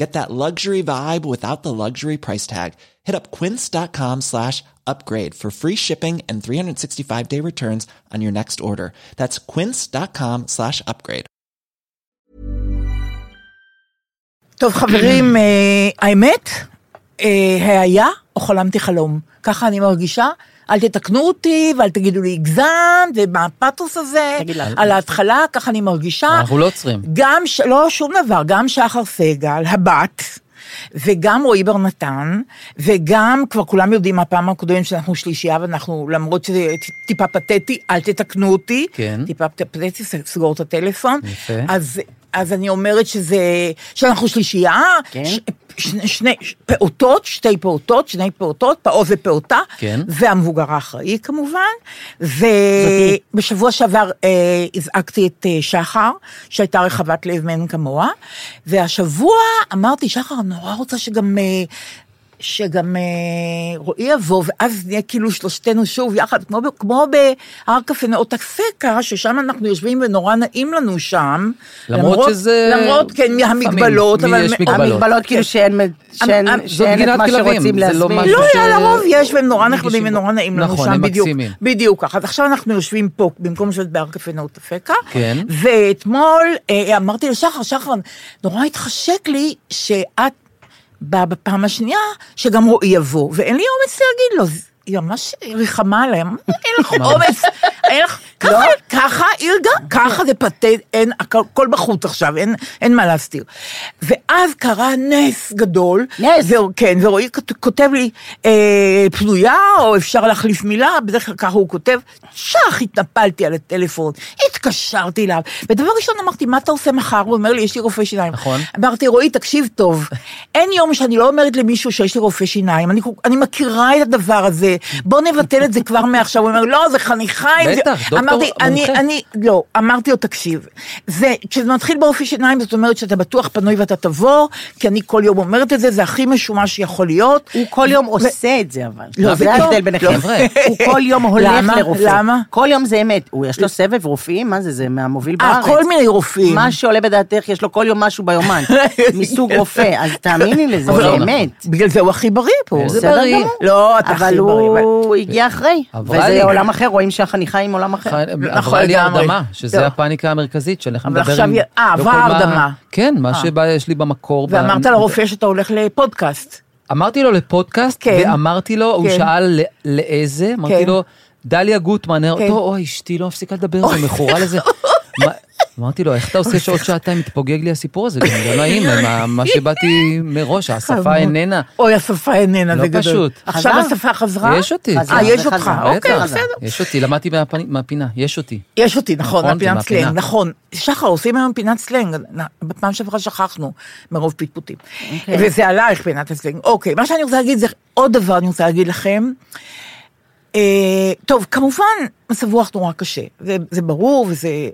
Get that luxury vibe without the luxury price tag. Hit up quince.com slash upgrade for free shipping and 365 day returns on your next order. That's quince.com slash upgrade. טוב, חברים, אה, האמת, אה, היה או חלמתי חלום. ככה אני מרגישה. אל תתקנו אותי ואל תגידו לי הגזמת, ומה הפתוס הזה. על ההתחלה, ככה אני מרגישה. אנחנו לא עוצרים. גם, לא שום דבר, גם שחר סגל, הבת, וגם רועי בר נתן, וגם, כבר כולם יודעים מהפעם הקודמת שאנחנו שלישייה, ואנחנו, למרות שזה טיפה פתטי, אל תתקנו אותי. כן. טיפה פתטי, סגור את הטלפון. יפה. אז, אז אני אומרת שזה, שאנחנו שלישייה, כן. ש, שני, שני פעוטות, שתי פעוטות, שני פעוטות, פעוט ופעוטה, כן. והמבוגר האחראי כמובן, ובשבוע שעבר אה, הזעקתי את אה, שחר, שהייתה רחבת לב מאין כמוה, והשבוע אמרתי, שחר, אני נורא רוצה שגם... אה, שגם אה, רועי יבוא, ואז נהיה כאילו שלושתנו שוב יחד, כמו, כמו בהר קפה נאות הסקה, ששם אנחנו יושבים ונורא נעים לנו שם. למרות שזה- למרות, כן, מהמגבלות, לפעמים יש מגבלות. המגבלות כאילו שאין שאין- שאין גינת את מה כלבים, שרוצים זה לא לא, ש- לרוב יש, והם נורא נחמדים ונורא נעים לנו נכון, שם, הם בדיוק. מקסימים. בדיוק ככה. אז עכשיו אנחנו יושבים פה, במקום לשבת בהר קפה נאות אפקה. כן. ואתמול אה, אמרתי לשחר, שחר, נורא התחשק לי שאת באה בפעם השנייה, שגם רועי יבוא, ואין לי אומץ להגיד לו. היא ממש ריחמה עליהם, אין לך אומץ, אין לך, ככה, ככה, אילגה, ככה זה פתט, אין, הכל בחוץ עכשיו, אין, אין מה להסתיר. ואז קרה נס גדול, נס. ו- כן, ורועי כות- כותב לי, אה, פנויה, או אפשר להחליף מילה, בדרך כלל ככה הוא כותב, שח, התנפלתי על הטלפון, התקשרתי אליו, ודבר ראשון אמרתי, מה אתה עושה מחר? הוא אומר לי, יש לי רופא שיניים. נכון. אמרתי, רועי, תקשיב טוב, אין יום שאני לא אומרת למישהו שיש לי רופא שיניים, אני, אני מכירה את הדבר הזה, בוא נבטל את זה כבר מעכשיו. הוא אומר, לא, זה חניכיים. זה-" בטח, דוקטור אמרתי, אני, מומחה. אני, לא, אמרתי לו, תקשיב, זה, כשזה מתחיל ברופא שיניים, זאת אומרת שאתה בטוח פנוי ואתה תבוא, כי אני כל יום אומרת את זה, זה הכי משומש שיכול להיות. הוא כל יום עושה את זה אבל. לא, זה פתאום. ההבדל ביניכם. חבר'ה. הוא כל יום הולך למה? לרופא. למה? כל יום זה אמת. הוא יש לו סבב רופאים, מה זה, זה מהמוביל אה, בארץ. כל מיני רופאים. מה שעולה בדעתך, יש לו כל יום משהו ביומן. מסוג רופא, אז תאמיני לזה, זה לא. אמת. בגלל זה הוא הכי בריא פה. זה בריא. לא, אתה אבל הכי בריא. אבל- הוא הגיע אחרי. וזה עולם אחר, רואים שהחניכה עם עולם אחר. עברה לי. הרדמה, שזה לא. הפאניקה המרכזית של איך לדבר עכשיו עם... אה, לא עברה הרדמה. כן, מה אה. שיש לי במקור. ואמרת לרופא שאתה הולך לפודקאסט. אמרתי לו לפודקאסט, כן. ואמרתי לו, הוא כן. שאל ל- לאיזה, אמרתי כן. לו, דליה גוטמן, כן. אותו, אוי, אשתי לא מפסיקה לדבר, זה מכורה לזה. מה- אמרתי לו, איך אתה עושה שעוד שעתיים מתפוגג לי הסיפור הזה? גם לא נעים, מה- שבאתי מראש, השפה איננה. אוי, השפה איננה, לא זה גדול. פשוט. עכשיו? השפה חזרה? יש אותי. אה, יש אותך. אוקיי, בסדר. יש אותי, למדתי מהפינה, יש אותי. יש אותי, נכון, נכון, מהפינת מהפינה. סלנג, נכון. שחר, עושים היום פינת סלנג, בפעם שעברה שכחנו, מרוב פטפוטים. אוקיי. וזה עלייך, פינת הסלנג. אוקיי, מה שאני רוצה להגיד זה, עוד דבר אני רוצה להגיד לכם. אה, טוב, כמובן, מצב רוח נורא קשה, זה, זה ברור וזה...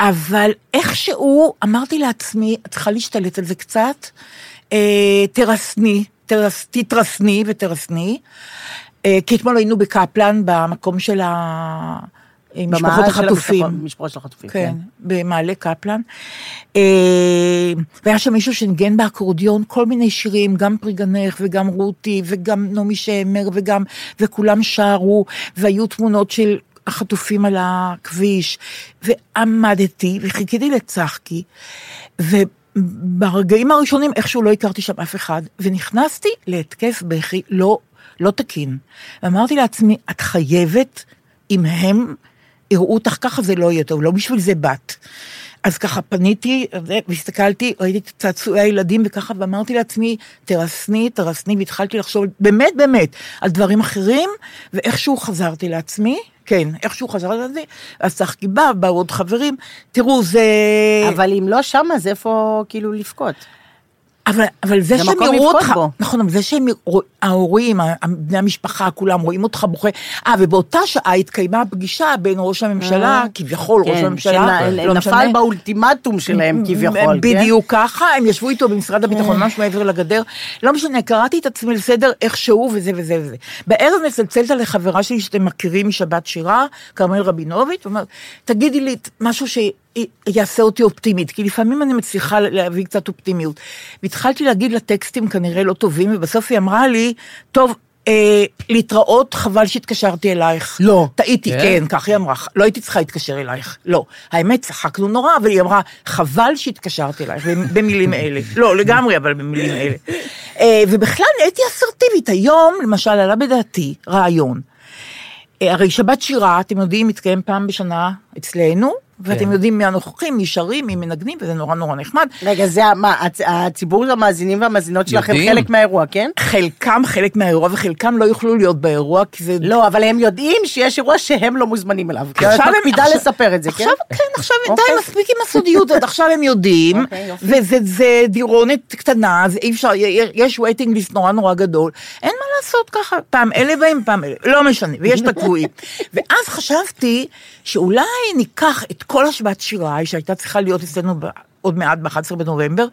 אבל איכשהו אמרתי לעצמי, את צריכה להשתלט על זה קצת, אה, תרסני, תרס, תתרסני ותרסני. אה, כי אתמול היינו בקפלן, במקום של ה... במאהל משפחות החטופים. משפחות של החטופים, כן, כן. במעלה קפלן. אה, והיה שם מישהו שניגן באקורדיון כל מיני שירים, גם פריגנך וגם רותי וגם נעמי שמר וגם, וכולם שרו, והיו תמונות של החטופים על הכביש, ועמדתי וחיכיתי לצחקי, וברגעים הראשונים איכשהו לא הכרתי שם אף אחד, ונכנסתי להתקף בכי לא, לא תקין. ואמרתי לעצמי, את חייבת, אם הם יראו אותך ככה זה לא יהיה טוב, לא בשביל זה באת. אז ככה פניתי, והסתכלתי, ראיתי את צעצועי הילדים וככה, ואמרתי לעצמי, תרסני, תרסני, והתחלתי לחשוב באמת באמת על דברים אחרים, ואיכשהו חזרתי לעצמי, כן, איכשהו חזרתי לעצמי, אז צחקי בא, באו עוד חברים, תראו, זה... אבל אם לא שם, אז איפה כאילו לבכות? אבל, אבל זה זה שהם יראו אותך, בו. נכון, אבל זה שהם, ההורים, בני המשפחה, כולם רואים אותך בוכה. אה, ובאותה שעה התקיימה פגישה בין ראש הממשלה, כביכול ראש כן, הממשלה, לא שנפל משנה. באולטימטום שלהם כביכול, כן? בדיוק ככה, הם ישבו איתו במשרד הביטחון, ממש מעבר לגדר. לא משנה, קראתי את עצמי לסדר איכשהו וזה וזה וזה. בערב מצלצלת לחברה שלי שאתם מכירים משבת שירה, כרמל רבינוביץ', ואומרת, תגידי לי משהו שיעשה אותי אופטימית, כי לפעמים אני מצליחה להביא קצת אופטימיות. והתחלתי להגיד לה טקסטים כנראה לא טובים, ובסוף היא אמרה לי, טוב, אה, להתראות, חבל שהתקשרתי אלייך. לא. טעיתי, כן? כן, כך היא אמרה, לא הייתי צריכה להתקשר אלייך, לא. האמת, צחקנו נורא, אבל היא אמרה, חבל שהתקשרתי אלייך, במילים אלה. לא, לגמרי, אבל במילים אלה. אה, ובכלל, הייתי אסרטיבית. היום, למשל, עלה בדעתי רעיון. אה, הרי שבת שירה, אתם יודעים, מתקיים פעם בשנה אצלנו, ואתם כן. יודעים מי הנוכחים, מי שרים, מי מנגנים, וזה נורא נורא נחמד. רגע, זה מה, הצ- הציבור המאזינים והמאזינות שלכם יודעים. חלק מהאירוע, כן? חלקם חלק מהאירוע, וחלקם לא יוכלו להיות באירוע, כי זה... לא, אבל הם יודעים שיש אירוע שהם לא מוזמנים אליו. עכשיו הם- מקפידה עכשיו- לספר את זה, כן? עכשיו, כן, עכשיו, די, אוקיי. מספיק עם הסודיות, הזאת, עכשיו הם יודעים, אוקיי, יופי. וזה זה דירונת קטנה, אז אי אפשר, יש וייטינג ליסט נורא נורא גדול, אין מה לעשות ככה, פעם אלה באים, פעם אלה, לא משנה, ויש את הקבועים. ואז חשבתי שאולי ניקח את כל השבת שירה, שהייתה צריכה להיות אצלנו עוד מעט ב-11 בנובמבר,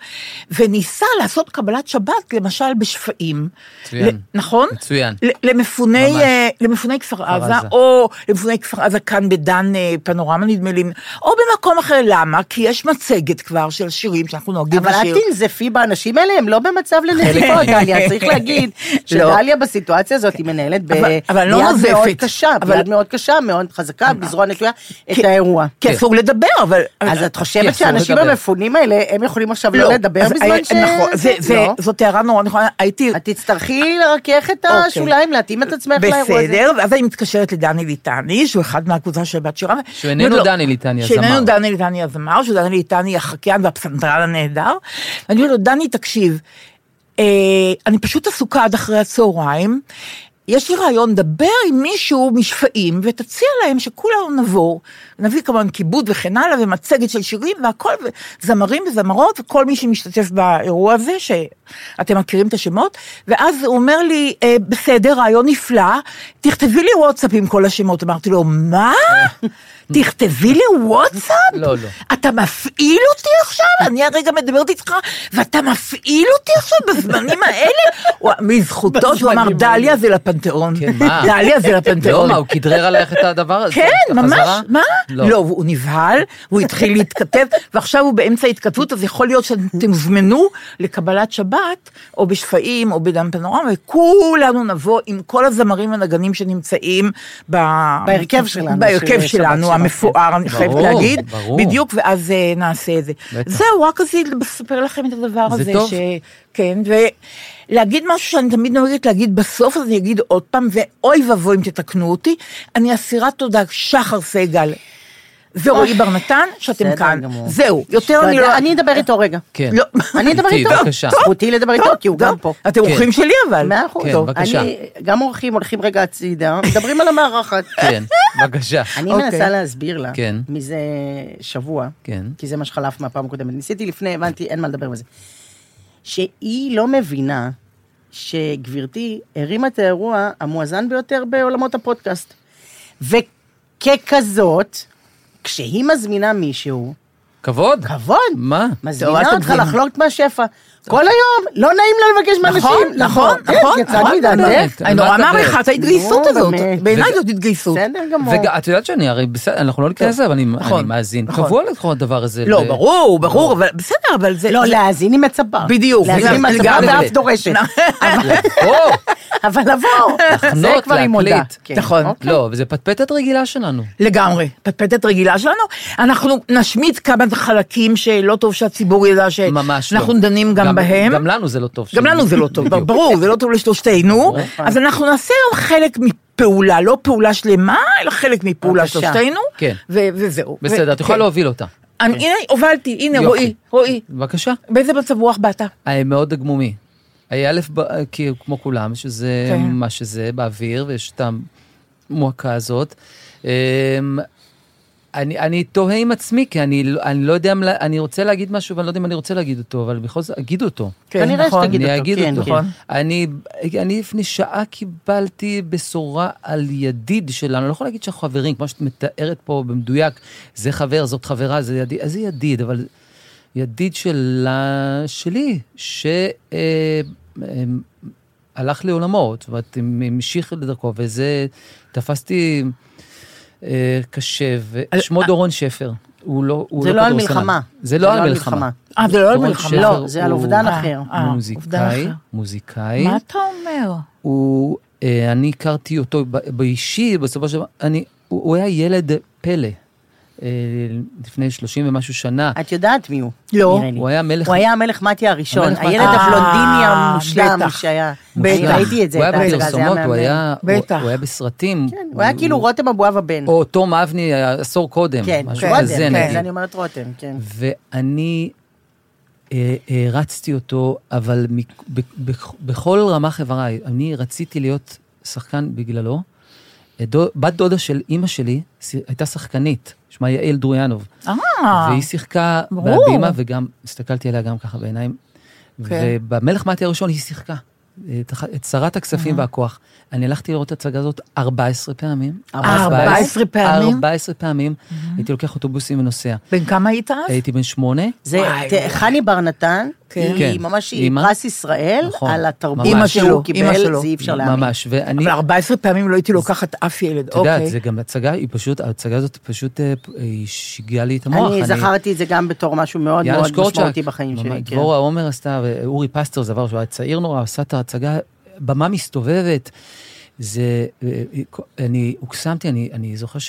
וניסה לעשות קבלת שבת, למשל בשפיים. מצוין. ל- נכון? מצוין. ל- למפוני, ממש. אה, למפוני כפר עזה, עזה. או למפוני כפר עזה כאן בדן אה, פנורמה נדמה לי, או במקום אחר, למה? כי יש מצגת כבר של שירים שאנחנו נוהגים אבל לשיר. את תנזפי באנשים האלה, הם לא במצב לנזיפות, דליה. צריך להגיד שדליה בסיטואציה הזאת היא מנהלת אבל- אבל לא ביד נוזפת. מאוד קשה, אבל- ביד מאוד קשה, מאוד חזקה, בזרוע נטויה, את האירוע. כי אסור לדבר, אבל... אז את חושבת אסור שהאנשים המפונים האלה, הם יכולים עכשיו לא לדבר אז בזמן היה- ש... נכון, זה- זה- לא. זאת הערה נורא נכונה, הייתי... את תצטרכי לרכך את אוקיי. השוליים, להתאים את עצמך לאירוע הזה. בסדר, ואז אני מתקשרת לדני ליטני, שהוא אחד מהקבוצה של בת שירה. שהוא איננו אומרת לו- דני ליטני, הזמר. שאיננו דני ליטני הזמר, שדני ליטני החקיין והפסנתרן הנהדר. ואני אומרת לו, דני, תקשיב, אה, אני פשוט עסוקה עד אחרי הצהריים. יש לי רעיון, דבר עם מישהו משפעים ותציע להם שכולנו נבוא, נביא כמובן כיבוד וכן הלאה ומצגת של שירים והכל, זמרים וזמרות וכל מי שמשתתף באירוע הזה, שאתם מכירים את השמות, ואז הוא אומר לי, אה, בסדר, רעיון נפלא, תכתבי לי וואטסאפ עם כל השמות. אמרתי לו, מה? תכתבי לי וואטסאפ? לא, לא. אתה מפעיל אותי עכשיו? אני הרגע מדברת איתך, ואתה מפעיל אותי עכשיו בזמנים האלה? הוא- מזכותו שהוא אמר, בזמנים דליה זה לפנתיאון. כן, מה? דליה זה לא, לפנתיאון. מה, הוא כדרר עלייך את הדבר הזה? כן, ממש? מה? לא. לא, הוא נבהל, והוא התחיל להתכתב, ועכשיו הוא באמצע התכתבות, אז יכול להיות שאתם תוזמנו לקבלת שבת, או בשפעים, או בדם פנורמה, וכולנו נבוא עם כל הזמרים והנגנים שנמצאים ב... בהרכב שלנו, בהרכב שלנו, המפואר, אני חייבת ברור, להגיד. ברור. בדיוק, ואז אה, נעשה את זה. זהו, רק רציתי לספר לכם את הדבר זה הזה. טוב. ש... כן, ולהגיד משהו שאני תמיד נוהגת להגיד בסוף, אז אני אגיד עוד פעם, ואוי ואבוי אם תתקנו אותי, אני אסירת תודה, שחר סגל ורועי בר נתן, שאתם כאן. זהו, יותר אני לא... אני אדבר איתו רגע. כן. לא. אני אדבר איתו. בבקשה. זכותי לדבר איתו, כי הוא גם פה. אתם כן. אורחים שלי אבל. מאה אחוז. כן, בבקשה. אני, גם אורחים הולכים רגע הצידה, מדברים על המארחת. כן, בבקשה. אני אוקיי. מנסה להסביר לה, כן. מזה שבוע, כן. כי זה מה שחלף מהפעם הקודמת. ניסיתי לפני, הבנתי, אין מה לדבר בזה. שהיא לא מבינה שגברתי הרימה את האירוע המואזן ביותר בעולמות הפודקאסט. וככזאת, כשהיא מזמינה מישהו, כבוד? כבוד. מה? מזמינה אותך. לחלוק מהשפע. כל היום, לא נעים לה לבקש מאנשים. נכון, נכון, כן, נכון. יצא נכון, מדעתך. באמת. אני נורא? מעריכה את ההתגייסות הזאת. בעיניי זאת התגייסות. בסדר גמור. ואת יודעת שאני הרי בסדר, אנחנו לא ניכנס לזה, אבל אני נכון, מאזין נכון. קבוע לכל הדבר הזה. לא, ברור, ברור, אבל בסדר, אבל זה... לא, להאזין היא מצפה. בדיוק, להאזין היא. מצפה. ואף דורשת. אבל לבוא, זה לחנות, כבר היא מודה. להקליט. כן, נכון. אוקיי. לא, וזה פטפטת רגילה שלנו. לגמרי, פטפטת רגילה שלנו. אנחנו נשמיט כמה חלקים שלא טוב שהציבור ידע ממש לא. שאנחנו דנים גם בהם. גם לנו זה לא טוב. גם לנו זה לא טוב. ברור, זה לא טוב לשלושתנו. אז אנחנו נעשה היום חלק מפעולה, לא פעולה שלמה, אלא חלק מפעולה. שלושתנו. כן. ו- וזהו. בסדר, ו- את יכולה כן. להוביל אותה. אני- הנה, הובלתי, הנה, יופי. רועי, רועי. בבקשה. באיזה מצב רוח באת? אה, מאוד גמומי. א', ב- כי- כמו כולם, שזה כן. מה שזה, באוויר, ויש את המועקה הזאת. אמ, אני, אני תוהה עם עצמי, כי אני, לא- אני לא יודע, אני רוצה להגיד משהו, ואני לא יודע אם אני רוצה להגיד אותו, אבל בכל זאת, אגיד אותו. כן, כנראה נכון. שתגיד אני אותו, אגיד כן, אותו. כן. אני, אני לפני שעה קיבלתי בשורה על ידיד שלנו, אני לא יכול להגיד שאנחנו חברים, כמו שאת מתארת פה במדויק, זה חבר, זאת חברה, זה ידיד, איזה ידיד, אבל ידיד שלה, שלי, שהלך לעולמו, זאת אומרת, המשיך לדרכו, וזה, תפסתי אה, קשה, ושמו דורון שפר. הוא לא, הוא זה לא על כדורסלן. מלחמה. זה לא על מלחמה. אה, זה לא על מלחמה. לא, זה על אובדן אה, אחר. אה, מוזיקאי. מוזיקאי. מה אתה אומר? הוא, אה, אני הכרתי אותו באישי, בסופו של דבר, אני, הוא, הוא היה ילד פלא. אה, לפני 30 ומשהו שנה. את יודעת מי הוא? לא. הוא היה מלך... הוא היה המלך מתי הראשון, המלך. הילד אה, הפלונדיני המושלם. שהיה. בטח. ראיתי את זה, הוא היה בפרסומות, הוא. היה, בטח. הוא היה בסרטים. כן, הוא היה כאילו רותם אבואב הבן. או תום אבני עשור קודם, כן, משהו רותם, כזה כן, אני אומרת רותם, כן. ואני אה, הרצתי אותו, אבל בכל רמ"ח איבריי, אני רציתי להיות שחקן בגללו. אה, דו- בת דודה של אימא שלי הייתה שחקנית, שמה יעל דרויאנוב. אה, והיא שיחקה ברור. בהבימה, וגם הסתכלתי עליה גם ככה בעיניים. כן. ובמלך מתי הראשון היא שיחקה. את אח- את שרת הכספים והכוח. אני הלכתי לראות את ההצגה הזאת 14 פעמים. 14 פעמים? 14 פעמים. הייתי לוקח אוטובוסים ונוסע. בן כמה היית אז? הייתי בן שמונה. זה. חני בר נתן, כן. כן. היא ממש, היא אימא? פרס ישראל נכון, על התרבות ממש. אימא שהוא שלו, אימא קיבל, שלו. זה אי אפשר להאמין. ממש, ואני, אבל 14 פעמים לא הייתי לוקחת אף ילד, את יודעת, אוקיי. זה גם הצגה, היא פשוט, ההצגה הזאת פשוט, אה, היא שיגעה לי את המוח. אני זכרתי את זה גם בתור משהו מאוד מאוד משמעותי בחיים ממש, שלי. כן. דבורה עומר עשתה, ואורי פסטר, זה דבר שהוא היה צעיר נורא, עשה את ההצגה, במה מסתובבת. זה, אה, אני הוקסמתי, אני, אני זוכר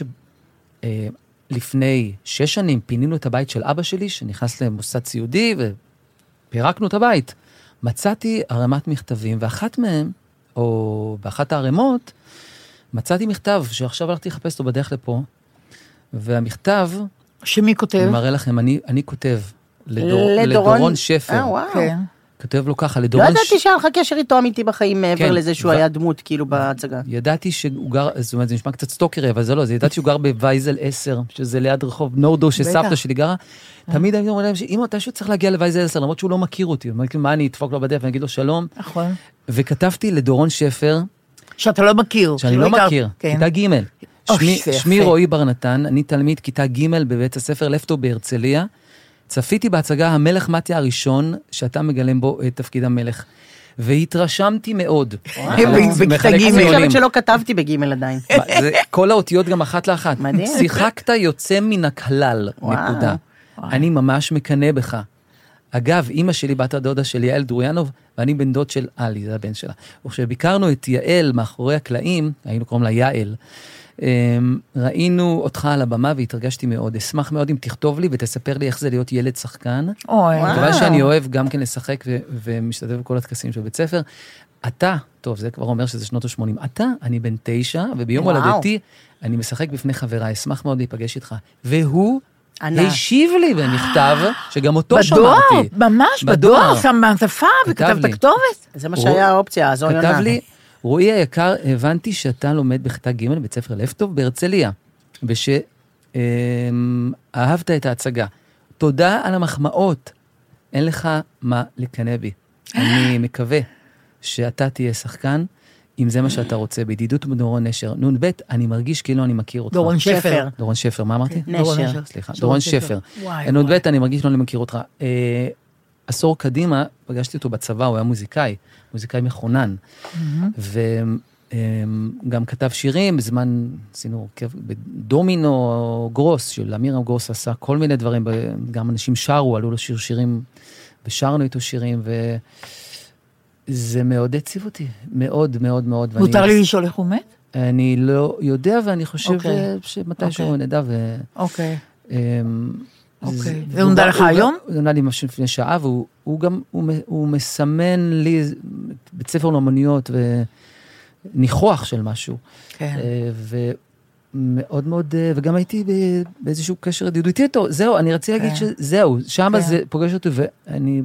שלפני שש שנים פינינו את הבית של אבא שלי, שנכנס למוסד סיעודי, ופירקנו את הבית. מצאתי ערימת מכתבים, ואחת מהם, או באחת הערימות, מצאתי מכתב שעכשיו הלכתי לחפש אותו בדרך לפה, והמכתב, שמי כותב? אני מראה לכם, אני, אני כותב לדור, לדורון- לדורון שפר. אה, וואו. כן. כותב לו ככה, לא לדורון... ידעתי שהיה לך קשר איתו אמיתי בחיים מעבר כן, לזה שהוא ו- היה דמות כאילו בהצגה. ידעתי שהוא גר, זאת אומרת, זה נשמע קצת סטוקרי, אבל זה לא, זה ידעתי שהוא גר בווייזל 10, שזה ליד רחוב נורדו, שסבתא. שלי גרה. תמיד הייתי אומר להם שאם מתישהו צריך להגיע לווייזל 10, למרות שהוא לא מכיר אותי, אומר, מה אני אדפוק לו בדף ואני אגיד לו שלום? נכון. וכתבתי לדורון שפר, שאתה לא מכיר. שאני לא מכיר, כן. כיתה ג'. שמי רועי בר נתן, אני תלמיד כיתה ג' בבית הספר לפטו בהרצליה. צפיתי בהצגה המלך מתיה הראשון, שאתה מגלם בו את תפקיד המלך. והתרשמתי מאוד. בכיתה ג'. אני. חושבת שלא כתבתי בגימל עדיין. כל האותיות גם אחת לאחת. מדהים. שיחקת יוצא מן הכלל. נקודה. אני ממש מקנא בך. אגב, אימא שלי, בת הדודה של יעל דרויאנוב, ואני בן דוד של עלי, זה הבן שלה. וכשביקרנו את יעל מאחורי הקלעים, היינו קוראים לה יעל, ראינו אותך על הבמה והתרגשתי מאוד. אשמח מאוד אם תכתוב לי ותספר לי איך זה להיות ילד שחקן. אוי. מכיוון שאני אוהב גם כן לשחק ו- ומשתתף בכל הטקסים של בית ספר. אתה, טוב, זה כבר אומר שזה שנות ה-80, אתה, אני בן תשע, וביום וואו. הולדתי אני משחק בפני חבריי, אשמח מאוד להיפגש איתך. והוא ענה. השיב לי במכתב, שגם אותו בדואר, שמרתי. ממש, בדואר. בדואר, שם מעטפה וכתב את. הכתובת. זה מה שהיה האופציה, הזו יונה. כתב לי, רועי היקר, הבנתי שאתה לומד בכיתה ג' בבית ספר לפטוב בהרצליה, ושאהבת את ההצגה. תודה על המחמאות, אין לך מה לקנא בי. אני מקווה שאתה תהיה שחקן, אם זה מה שאתה רוצה, בידידות עם דורון נשר. נ"ב, אני מרגיש כאילו אני מכיר אותך. דורון שפר. דורון שפר, מה אמרתי? נשר. סליחה, דורון שפר. וואי, נ"ב. אני מרגיש כאילו אני מכיר אותך. אה, עשור קדימה, פגשתי אותו בצבא, הוא היה מוזיקאי, מוזיקאי מכונן. וגם כתב שירים, בזמן, עשינו הרכב בדומינו גרוס, של אמירם גרוס עשה כל מיני דברים, גם אנשים שרו, עלו לשיר שירים, ושרנו איתו שירים, וזה מאוד הציב אותי, מאוד מאוד מאוד. מותר לי לשאול איך הוא מת? אני לא יודע, ואני חושב אוקיי. אה, שמתישהו אוקיי. נדע, ו... אוקיי. אמ, אוקיי. זה- זה נודע והוא לך הוא היום? זה נודע לי ממש לפני שעה, והוא הוא גם, הוא, הוא מסמן לי בית ספר לאמנויות וניחוח של משהו. כן. אה, ומאוד מאוד, אה, וגם הייתי באיזשהו קשר ידידותי איתו, זהו, אני רציתי להגיד כן. שזהו, שם כן. זה פוגש אותי, ואני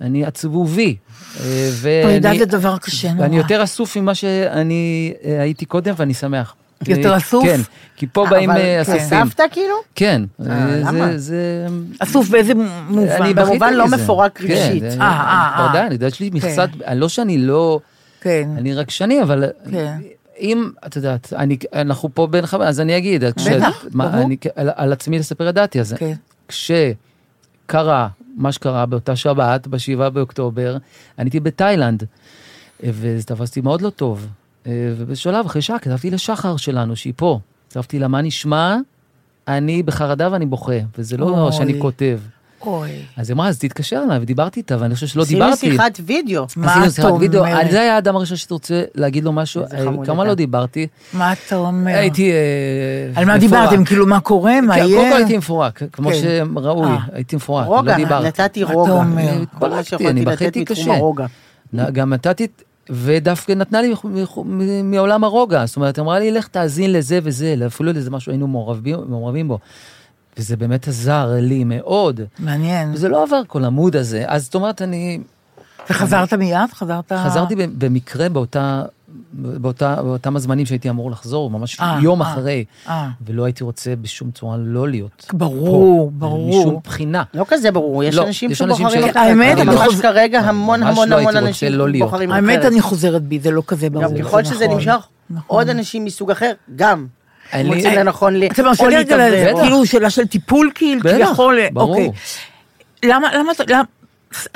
אני עצבובי. אה, פרידה זה דבר קשה נורא. ואני יותר אסוף ממה שאני הייתי קודם, ואני שמח. יותר אה, אסוף? כן, כי פה באים אבל אה, אסופים. סבתא כאילו? כן, אה, אה, למה? אסוף באיזה מובן? אני במובן לא. מפורק כן, רגשית. אה, אה, אה. אני יודעת, יש לי מכסת, לא שאני לא, כן. אני רגשני, אבל כן. אם, את יודעת, אני- אנחנו פה בין חברים, אז אני אגיד, בטח, ברור. על על עצמי לספר את דעתי, אז כן. כשקרה מה שקרה באותה שבת, ב-7 באוקטובר, אני הייתי בתאילנד, אה, ותפסתי מאוד לא טוב. אה, ובשלב, אחרי שעה, כתבתי לשחר שלנו, שהיא פה. כתבתי לה, מה נשמע? אני בחרדה ואני בוכה, וזה לא אוי. שאני כותב. אוי. אז היא אמרה, אז תתקשר אליי, ודיברתי איתה, ואני חושב שלא דיברתי. שיחת וידאו. מה עשינו את שיחת וידאו, אומרת? זה היה האדם הראשון שאתה רוצה להגיד לו משהו, כמה אתה. לא דיברתי. מה אתה אומר? הייתי... אה, על מה מפורק. דיברתם? כאילו, מה קורה? מה כן, יהיה? קודם כל הייתי מפורק, כמו כן. שראוי, אה. הייתי מפורק, רוגע, לא דיברתי. נתתי מה אתה רוגע. אומר? כל מה התפרקתי, שיכולתי אני לתת מתחום קשה. הרוגע. גם נתתי, ודווקא נתנה לי מעולם הרוגע, זאת אומרת, אמרה לי, לך תאזין לזה וזה, אפילו לזה משהו היינו מעורבים, מעורבים בו. וזה באמת עזר לי מאוד. מעניין. וזה לא עבר כל המוד הזה, אז זאת אומרת, אני וחזרת מיד? חזרת... חזרתי במקרה באותה, באותה, באותם הזמנים שהייתי אמור לחזור, ממש אה, יום אה, אחרי, אה. ולא הייתי רוצה בשום צורה לא להיות. ברור, פה, ברור. משום בחינה. לא כזה ברור, יש לא, אנשים יש אנשים שבוחרים ש- אחרת. האמת, אני ממש חושב- כרגע המון המון לא המון הייתי רוצה אנשים לא להיות. בוחרים האמת, אחרת. אני חוזרת בי, זה לא כזה ברור. גם ככל שזה נכון, נמשך, נכון. עוד אנשים מסוג אחר, גם. אין לי- מוצאים לנכון לי, אתה מרשה לי רגע, להתאוורר, זה כאילו שאלה של טיפול, כאילו, כביכול, ברור. אוקיי. למה, למה, למה,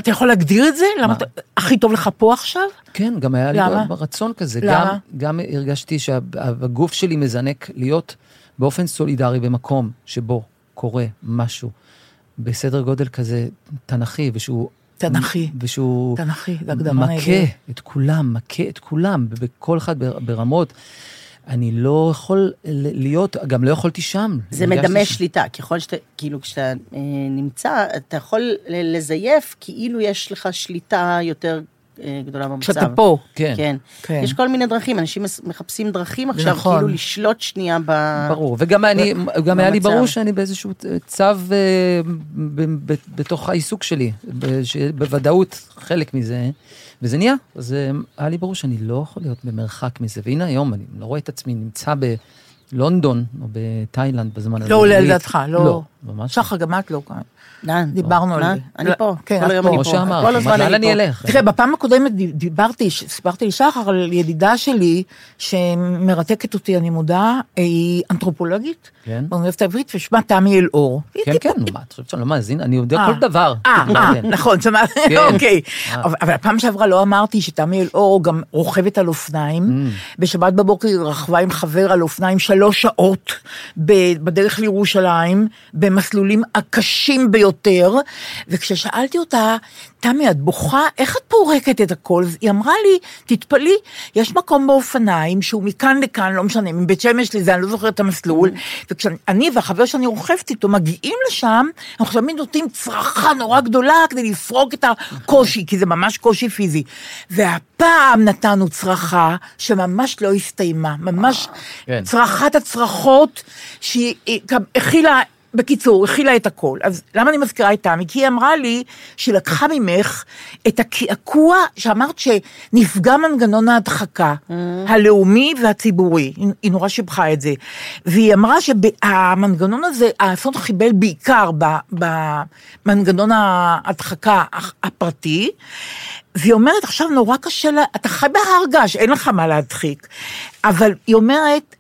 אתה יכול להגדיר את זה? למה מה? אתה, הכי טוב לך פה עכשיו? כן, גם היה לי? רצון כזה. למה? גם, גם הרגשתי שהגוף שלי מזנק להיות באופן סולידרי במקום שבו קורה משהו בסדר גודל כזה תנכי, ושהוא... תנכי. ושהוא תנכי, זה הגדרה מכה נהדרת. את כולם, מכה את כולם, בכל אחד בר- ברמות. אני לא יכול להיות, גם לא יכולתי שם. זה מדמה ש- שליטה, ככל שאתה, כאילו כשאתה אה, נמצא, אתה יכול לזייף כאילו יש לך שליטה יותר גדולה במצב. כשאתה פה. כן. כן. כן. יש כל מיני דרכים, אנשים מחפשים דרכים עכשיו, נכון. כאילו לשלוט שנייה ב... ברור, וגם אני, גם היה לי. ברור שאני באיזשהו צו אה, ב- ב- בתוך העיסוק שלי, ב- שבוודאות חלק מזה, וזה נהיה, אז אה, היה לי ברור שאני לא יכול להיות במרחק מזה, והנה היום אני לא רואה את עצמי נמצא בלונדון או בתאילנד בזמן הזה. לא עולה על דעתך, לא. לא, ממש. שחר, גם את לא כאן. דיברנו על? זה. אני פה, כן, כל את פה. כמו. שאמרת, כל הזמן אני. אלך? תראה, בפעם הקודמת דיברתי, סיפרתי לשחר על ידידה שלי, שמרתקת אותי, אני מודה, היא אנתרופולוגית, כן. באוניברסיטה העברית, ושמה תמי אלאור. כן, כן, נו, מה, את חושבת שאני לא מאזין? אני יודע אה. כל דבר. אה, אה, כן. נכון, שמעת, כן. אוקיי. אה. אבל הפעם שעברה לא אמרתי שתמי אלאור גם רוכבת על אופניים. Mm. בשבת בבוקר היא רכבה עם חבר על אופניים שלוש שעות בדרך לירושלים, במסלולים הקשים ביותר, וכששאלתי אותה, תמי, את בוכה? איך את פורקת את הכל? היא אמרה לי, תתפלאי, יש מקום באופניים שהוא מכאן לכאן, לא משנה, מבית שמש לזה, אני לא זוכרת את המסלול, וכשאני והחבר שאני רוכבת איתו מגיעים לשם, אנחנו תמיד נותנים צרחה נורא גדולה כדי לפרוק את הקושי, כי זה ממש קושי פיזי. והפעם נתנו צרחה שממש לא הסתיימה, ממש כן. צרחת הצרחות שהיא הכילה בקיצור, הכילה את הכל. אז למה אני מזכירה את תמי? כי היא אמרה לי שהיא לקחה ממך את הקעקוע שאמרת שנפגע מנגנון ההדחקה הלאומי והציבורי. היא- היא נורא שיבחה את זה. והיא אמרה שהמנגנון הזה, האסון חיבל בעיקר במנגנון ההדחקה הפרטי. והיא אומרת, עכשיו נורא קשה לה, אתה חי בהר געש, אין לך מה להדחיק. אבל היא אומרת, אה,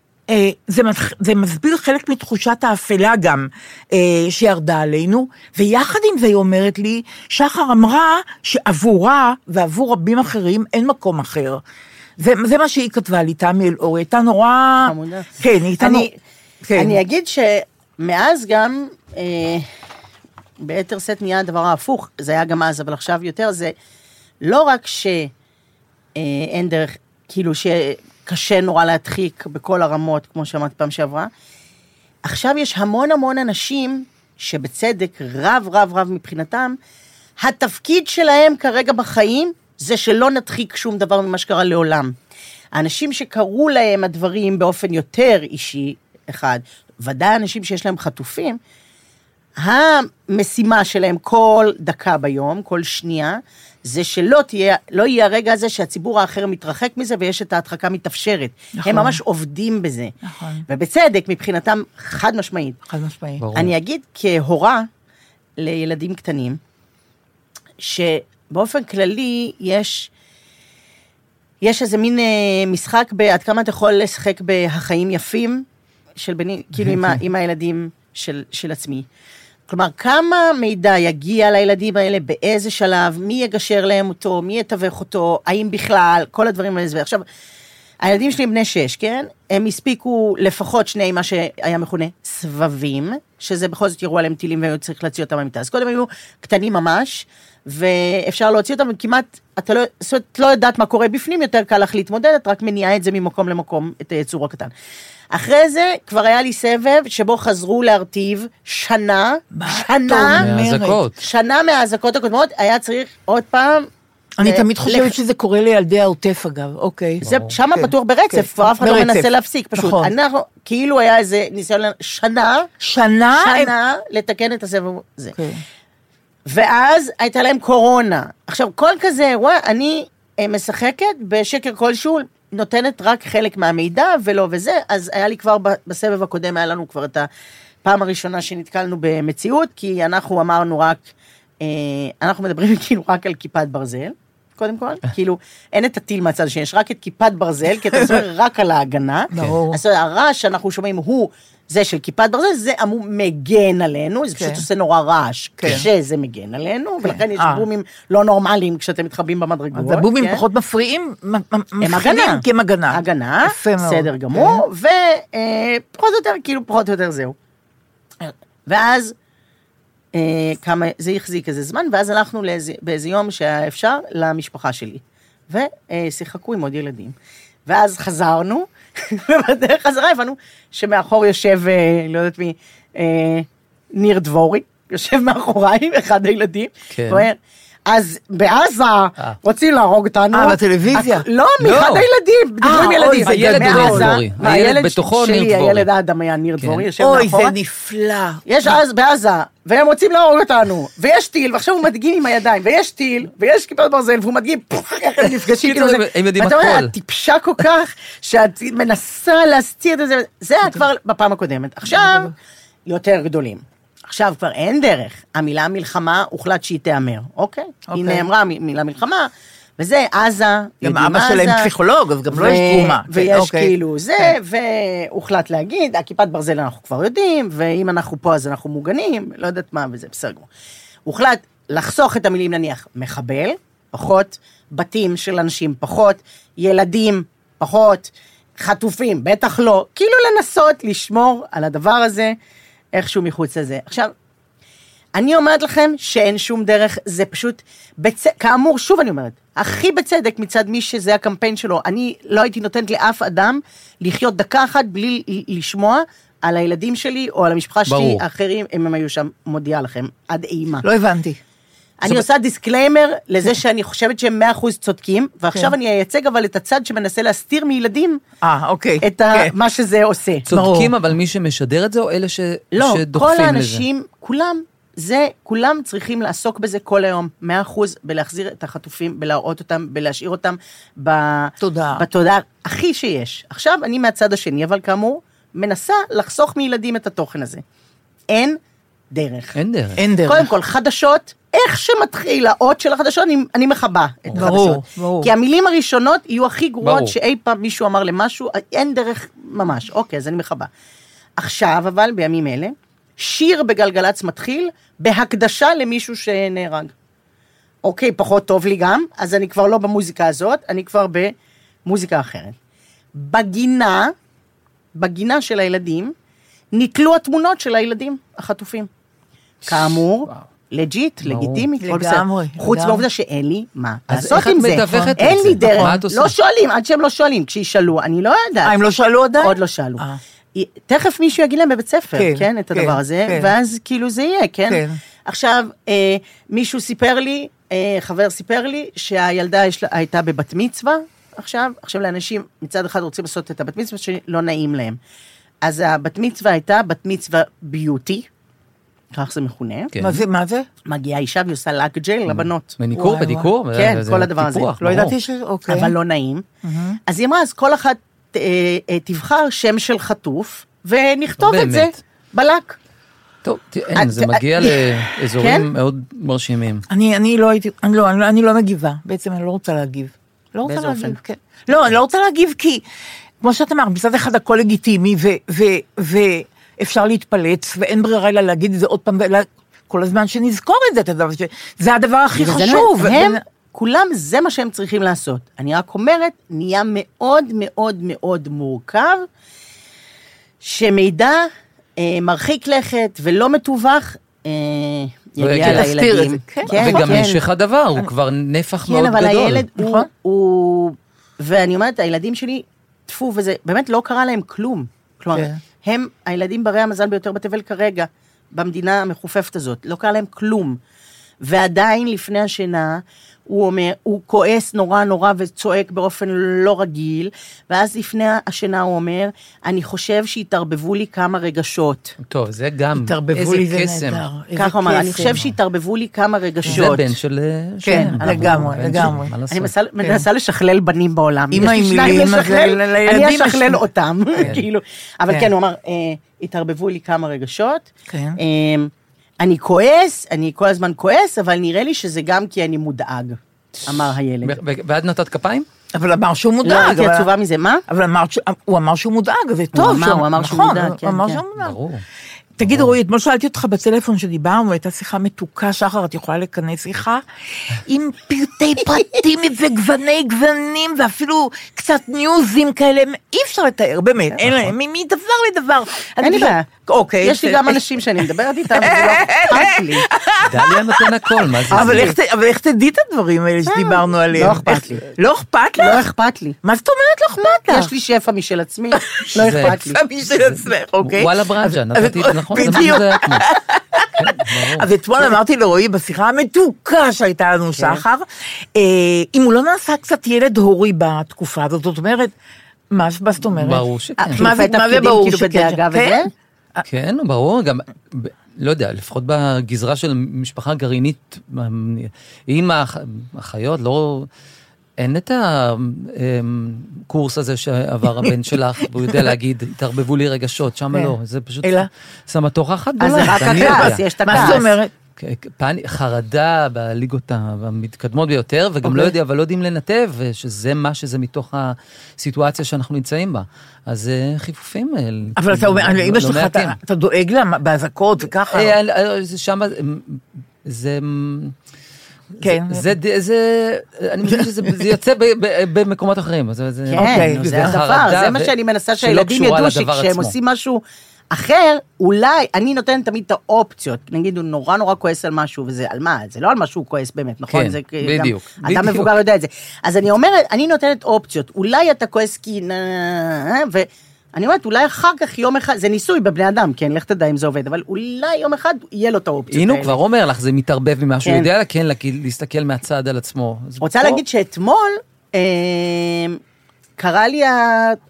זה, מתח- זה מסביר חלק מתחושת האפלה גם אה, שירדה עלינו, ויחד עם זה היא אומרת לי, שחר אמרה שעבורה ועבור רבים אחרים אין מקום אחר. זה, זה מה שהיא כתבה לי, תמי אלאור, היא הייתה נורא... חמודה. כן, היא הייתה נורא... אני, אני אגיד שמאז גם, אה, ביתר שאת נהיה הדבר ההפוך, זה היה גם אז, אבל עכשיו יותר, זה לא רק שאין דרך, כאילו שקשה נורא להדחיק בכל הרמות, כמו שאמרתי פעם שעברה, עכשיו יש המון המון אנשים שבצדק, רב רב רב מבחינתם, התפקיד שלהם כרגע בחיים זה שלא נדחיק שום דבר ממה שקרה לעולם. האנשים שקרו להם הדברים באופן יותר אישי, אחד, ודאי אנשים שיש להם חטופים, המשימה שלהם כל דקה ביום, כל שנייה, זה שלא תהיה, לא יהיה הרגע הזה שהציבור האחר מתרחק מזה ויש את ההדחקה מתאפשרת. נכון. הם ממש עובדים בזה. נכון. ובצדק, מבחינתם, חד משמעית. חד משמעית. ברור. אני אגיד כהורה לילדים קטנים, שבאופן כללי יש, יש איזה מין אה, משחק בעד כמה אתה יכול לשחק בהחיים יפים של בני, כאילו עם, ה- עם הילדים של, של עצמי. כלומר, כמה מידע יגיע לילדים האלה, באיזה שלב, מי יגשר להם אותו, מי יתווך אותו, האם בכלל, כל הדברים האלה. ועכשיו, הילדים שלי הם בני שש, כן? הם הספיקו לפחות שני, מה שהיה מכונה סבבים, שזה בכל זאת ירו עליהם טילים והיו צריך להוציא אותם מהמיטה. אז קודם היו קטנים ממש, ואפשר להוציא אותם, וכמעט, אתה לא, זאת אומרת, לא יודעת מה קורה בפנים, יותר קל לך להתמודד, את רק מניעה את זה ממקום למקום, את היצור הקטן. אחרי זה כבר היה לי סבב שבו חזרו להרטיב שנה, שנה? מהאזעקות. שנה מהאזעקות הקודמות, היה צריך עוד פעם... אני ל- תמיד חושבת שזה קורה לילדי העוטף אגב, אוקיי. זה שם כן, בטוח ברצף, כן, כבר אף אחד לא. מנסה להפסיק, פשוט. נכון. אנחנו, כאילו היה איזה ניסיון, שנה, שנה, שנה לתקן את הסבב הזה. כן. ואז הייתה להם קורונה. עכשיו, כל כזה אירוע, אני אה, משחקת בשקר כלשהו, נותנת רק חלק מהמידע ולא וזה, אז היה לי כבר בסבב הקודם, היה לנו כבר את הפעם הראשונה שנתקלנו במציאות, כי אנחנו אמרנו רק, אה, אנחנו מדברים כאילו רק על כיפת ברזל. קודם כל, כאילו, אין את הטיל מהצד השני, יש רק את כיפת ברזל, כי אתה מדבר רק על ההגנה. ברור. אז הרעש שאנחנו שומעים הוא זה של כיפת ברזל, זה אמור מגן עלינו, זה פשוט כן. עושה נורא רעש, כן. כשזה מגן עלינו, ולכן יש אה. בומים לא נורמליים כשאתם מתחבאים במדרגות. אז הבומים כן? פחות מפריעים, הם מפחידים. כי הם הגנה. הגנה. בסדר גמור, ופחות או יותר, כאילו פחות או יותר זהו. ואז, אה, כמה, זה החזיק איזה זמן, ואז הלכנו באיזה יום שהיה אפשר למשפחה שלי, ושיחקו עם עוד ילדים. ואז חזרנו, ובדרך חזרה הבנו שמאחור יושב, אה, לא יודעת מי, אה, ניר דבורי, יושב מאחוריי, אחד הילדים, כן. ואומר, אז בעזה אה. רוצים להרוג אותנו. אה, בטלוויזיה. הכ- לא, מאחד לא. הילדים, דיברו עם אוי, ילדים. זה הילד הוא מעזה, ניר דבורי. הילד בתוכו שלי, ניר דבורי. הילד האדם היה ניר כן. דבורי, יושב אוי, מאחורה. זה נפלא. יש אז בעזה, והם רוצים להרוג אותנו, ויש טיל, ועכשיו הוא מדגים עם הידיים, ויש טיל, ויש כיפות ברזל, והוא מדגים, איך הם נפגשים, קיצור, כאילו הם- הם יודעים ואתה אומר, הכל. את טיפשה כל כך, שאת מנסה להסתיר את זה, זה היה כבר בפעם הקודמת. עכשיו, יותר גדולים. עכשיו כבר אין דרך, המילה מלחמה, הוחלט שהיא תיאמר, אוקיי? היא אוקיי. נאמרה, מ- מילה מלחמה, וזה עזה, גם אבא עזה, שלהם פסיכולוג, אז גם יש ו- תרומה. כן, ויש אוקיי. כאילו זה, והוחלט להגיד, הכיפת ברזל אנחנו כבר יודעים, ואם אנחנו פה אז אנחנו מוגנים, לא יודעת מה, וזה בסדר גמור. הוחלט לחסוך את המילים נניח מחבל, פחות, בתים של אנשים פחות, ילדים פחות, חטופים, בטח לא, כאילו לנסות לשמור על הדבר הזה איכשהו מחוץ לזה. עכשיו, אני אומרת לכם שאין שום דרך, זה פשוט, בצ... כאמור, שוב אני אומרת, הכי בצדק מצד מי שזה הקמפיין שלו, אני לא הייתי נותנת לאף אדם לחיות דקה אחת בלי לשמוע על הילדים שלי או על המשפחה שלי, ברור. האחרים, אם הם היו שם, מודיעה לכם, עד אימה. לא הבנתי. אני עושה disclaimer לזה שאני חושבת שהם 100% צודקים, ועכשיו כן. אני אייצג אבל את הצד שמנסה להסתיר מילדים אה, אוקיי. את כן. מה שזה עושה. צודקים, אבל מי שמשדר את זה, או אלה ש... לא, שדוחפים כל לזה? האנשים, כולם, זה, כולם צריכים לעסוק בזה כל היום, 100% בלהחזיר את החטופים, בלהראות אותם, בלהשאיר אותם ב... תודעה. בתודעה הכי שיש. עכשיו, אני מהצד השני, אבל כאמור, מנסה לחסוך מילדים את התוכן הזה. אין דרך. אין דרך. אין דרך. קודם כל, חדשות, איך שמתחיל האות של החדשות, אני, אני מכבה את ברור, החדשות. ברור. כי המילים הראשונות יהיו הכי גרועות ברור. שאי פעם מישהו אמר למשהו, אין דרך ממש. אוקיי, אז אני מכבה. עכשיו, אבל, בימים אלה, שיר בגלגלצ מתחיל בהקדשה למישהו שנהרג. אוקיי, פחות טוב לי גם, אז אני כבר לא במוזיקה הזאת, אני כבר במוזיקה אחרת. בגינה, בגינה של הילדים, נתלו התמונות של הילדים החטופים. כאמור, לג'יט. לגיטימי, הכל בסדר. לגמרי, חוץ. מהעובדה שאין לי מה לעשות עם זה. אין? לי דרך? לא שואלים, עד שהם לא שואלים. כשישאלו, אני לא יודעת. אה, הם לא שאלו עדיין? עוד לא שאלו. אה. תכף מישהו יגיד להם בבית ספר, כן, כן, את כן, הדבר הזה, כן. ואז כאילו זה יהיה, כן? כן. עכשיו, אה, מישהו סיפר לי, אה, חבר סיפר לי, שהילדה יש הייתה בבת מצווה עכשיו, עכשיו לאנשים מצד אחד רוצים לעשות את הבת מצווה שלא נעים להם. אז הבת מצווה הייתה בת מצווה ביוטי, כך זה מכונה. כן. מה זה, מה זה? מגיעה אישה והיא עושה לק ג'ל לבנות. מניקור, בדיקור? כן, כל הדבר הזה. לא. ידעתי ש... אוקיי. אבל לא נעים. אז היא אמרה, אז כל אחת אה, אה, תבחר שם של חטוף, ונכתוב את זה. בלק. טוב, אין, זה מגיע כן? לאזורים מאוד מרשימים. אני, אני לא הייתי, אני לא, אני, לא- אני לא מגיבה, בעצם אני לא רוצה להגיב. לא רוצה להגיב? כן. לא, אני לא רוצה להגיב כי, כמו שאת אמרת, מצד אחד הכל לגיטימי, ו, ו, ואפשר להתפלץ, ואין ברירה אלא להגיד את זה עוד פעם, אלא כל הזמן שנזכור את זה, אתה יודע, זה הדבר הכי חשוב. הם, כולם, זה מה שהם צריכים לעשות. אני רק אומרת, נהיה מאוד מאוד מאוד מורכב, שמידע אה, מרחיק לכת ולא מתווך, אה, יגיע את לילדים. זה, כן. וגם כן. משך הדבר, הוא כבר נפח מאוד כן, אבל גדול. הילד הוא, נכון. הוא... ואני אומרת, הילדים שלי, טפו, וזה באמת לא קרה להם כלום. כלומר, כן. הם הילדים ברי המזל ביותר בתבל כרגע, במדינה המחופפת הזאת. לא קרה להם כלום. ועדיין לפני השינה, הוא אומר, הוא כועס נורא נורא וצועק באופן לא רגיל, ואז לפני השינה הוא אומר, אני חושב שהתערבבו לי כמה רגשות. טוב, זה גם, התערבבו איזה לי זה קסם. ככה הוא אמר, אני. חושב שהתערבבו לי כמה זה רגשות. בן של... כן, לגמרי, בן של- לגמרי. מה לעשות? אני מנסה, לשכלל בנים בעולם. אמא עם שניים מילים, אני אשכלל אותם, כאילו. אבל כן. כן, הוא אמר, אה, התערבבו לי כמה רגשות. כן. אני כועס, אני כל הזמן כועס, אבל נראה לי שזה גם כי אני מודאג, אמר הילד. ואת נתת כפיים? אבל אמר שהוא לא מודאג. הייתי אבל- עצובה מזה, מה? אבל הוא אמר שהוא מודאג, זה טוב. אמר, הוא אמר שהוא נכון, מודאג, הוא כן, אמר כן. שהוא מודאג. ברור. תגיד, רועי, אתמול שאלתי אותך בטלפון שדיברנו, הייתה שיחה מתוקה, שחר, את יכולה לכנס שיחה? עם פרטי פרטים וגווני גוונים, ואפילו קצת ניוזים כאלה, אי אפשר לתאר, באמת, אין להם, מ- מדבר לדבר. אין לי אני בעיה. אוקיי. יש לי זה- גם אנשים שאני מדברת איתם, וזה לא אכפת לי. דליה נותן הכל, מה זה? אבל איך ת- אבל איך תדעי את הדברים האלה שדיברנו עליהם? לא אכפת לי. לא אכפת לך? לא אכפת לי. מה זאת אומרת לא אכפת לך? יש לי שפע משל עצמי, לא זה- אכפת לי. סמי של עצמך, אוקיי? וואלה נתתי את זה נכון, בדיוק. כן. אז אתמול אמרתי לרועי בשיחה המתוקה שהייתה לנו שחר, אה, אם הוא לא נעשה קצת ילד הורי בתקופה הזאת, זאת אומרת, מה זאת אומרת? ברור שכן. אה, מה זה ברור כאילו, שכן? כן? כן, ברור, גם, לא יודע, לפחות בגזרה של משפחה גרעינית, אמ, עם האח- האחיות, לא... אין את הקורס הזה שעבר הבן שלך, והוא יודע להגיד, התערבבו לי רגשות, שם כן. לא, זה פשוט אלא? סמטוחה אחת אז גדולה. זה רק הכעס. יש את מה הכעס. זאת אומרת? כ- פאני- חרדה בליגות המתקדמות ביותר, וגם לא אוקיי. יודע, אבל לא יודעים לנתב, שזה מה שזה מתוך הסיטואציה שאנחנו נמצאים בה. אז אה, חיפופים. אה, אבל אתה אומר, לא- אמא לא שלך, אתה- דואג לה באזעקות וככה? אה, אה, שם, זה... כן. זה, זה, זה, אני חושב שזה זה יוצא ב, ב, במקומות אחרים. זה, זה, כן, אוקיי, זה הדבר, זה מה ו- שאני מנסה שהילדים ידעו שכשהם. עושים משהו אחר, אולי, אני נותנת תמיד את האופציות. נגיד, הוא נורא נורא כועס על משהו, וזה על מה? זה לא על מה שהוא כועס באמת, נכון? כן, זה גם- בדיוק, אדם בדיוק. מבוגר יודע את זה. אז אני אומרת, אני נותנת אופציות. אולי אתה כועס כי... נ- אני אומרת, אולי אחר כך יום אחד, זה ניסוי בבני אדם, כן, לך תדע אם זה עובד, אבל אולי יום אחד יהיה לו את האופציות הנה. הוא כבר אומר לך, זה מתערבב ממה שהוא כן. יודע, כן, להסתכל מהצד על עצמו. רוצה פה- להגיד שאתמול, אה, קרה לי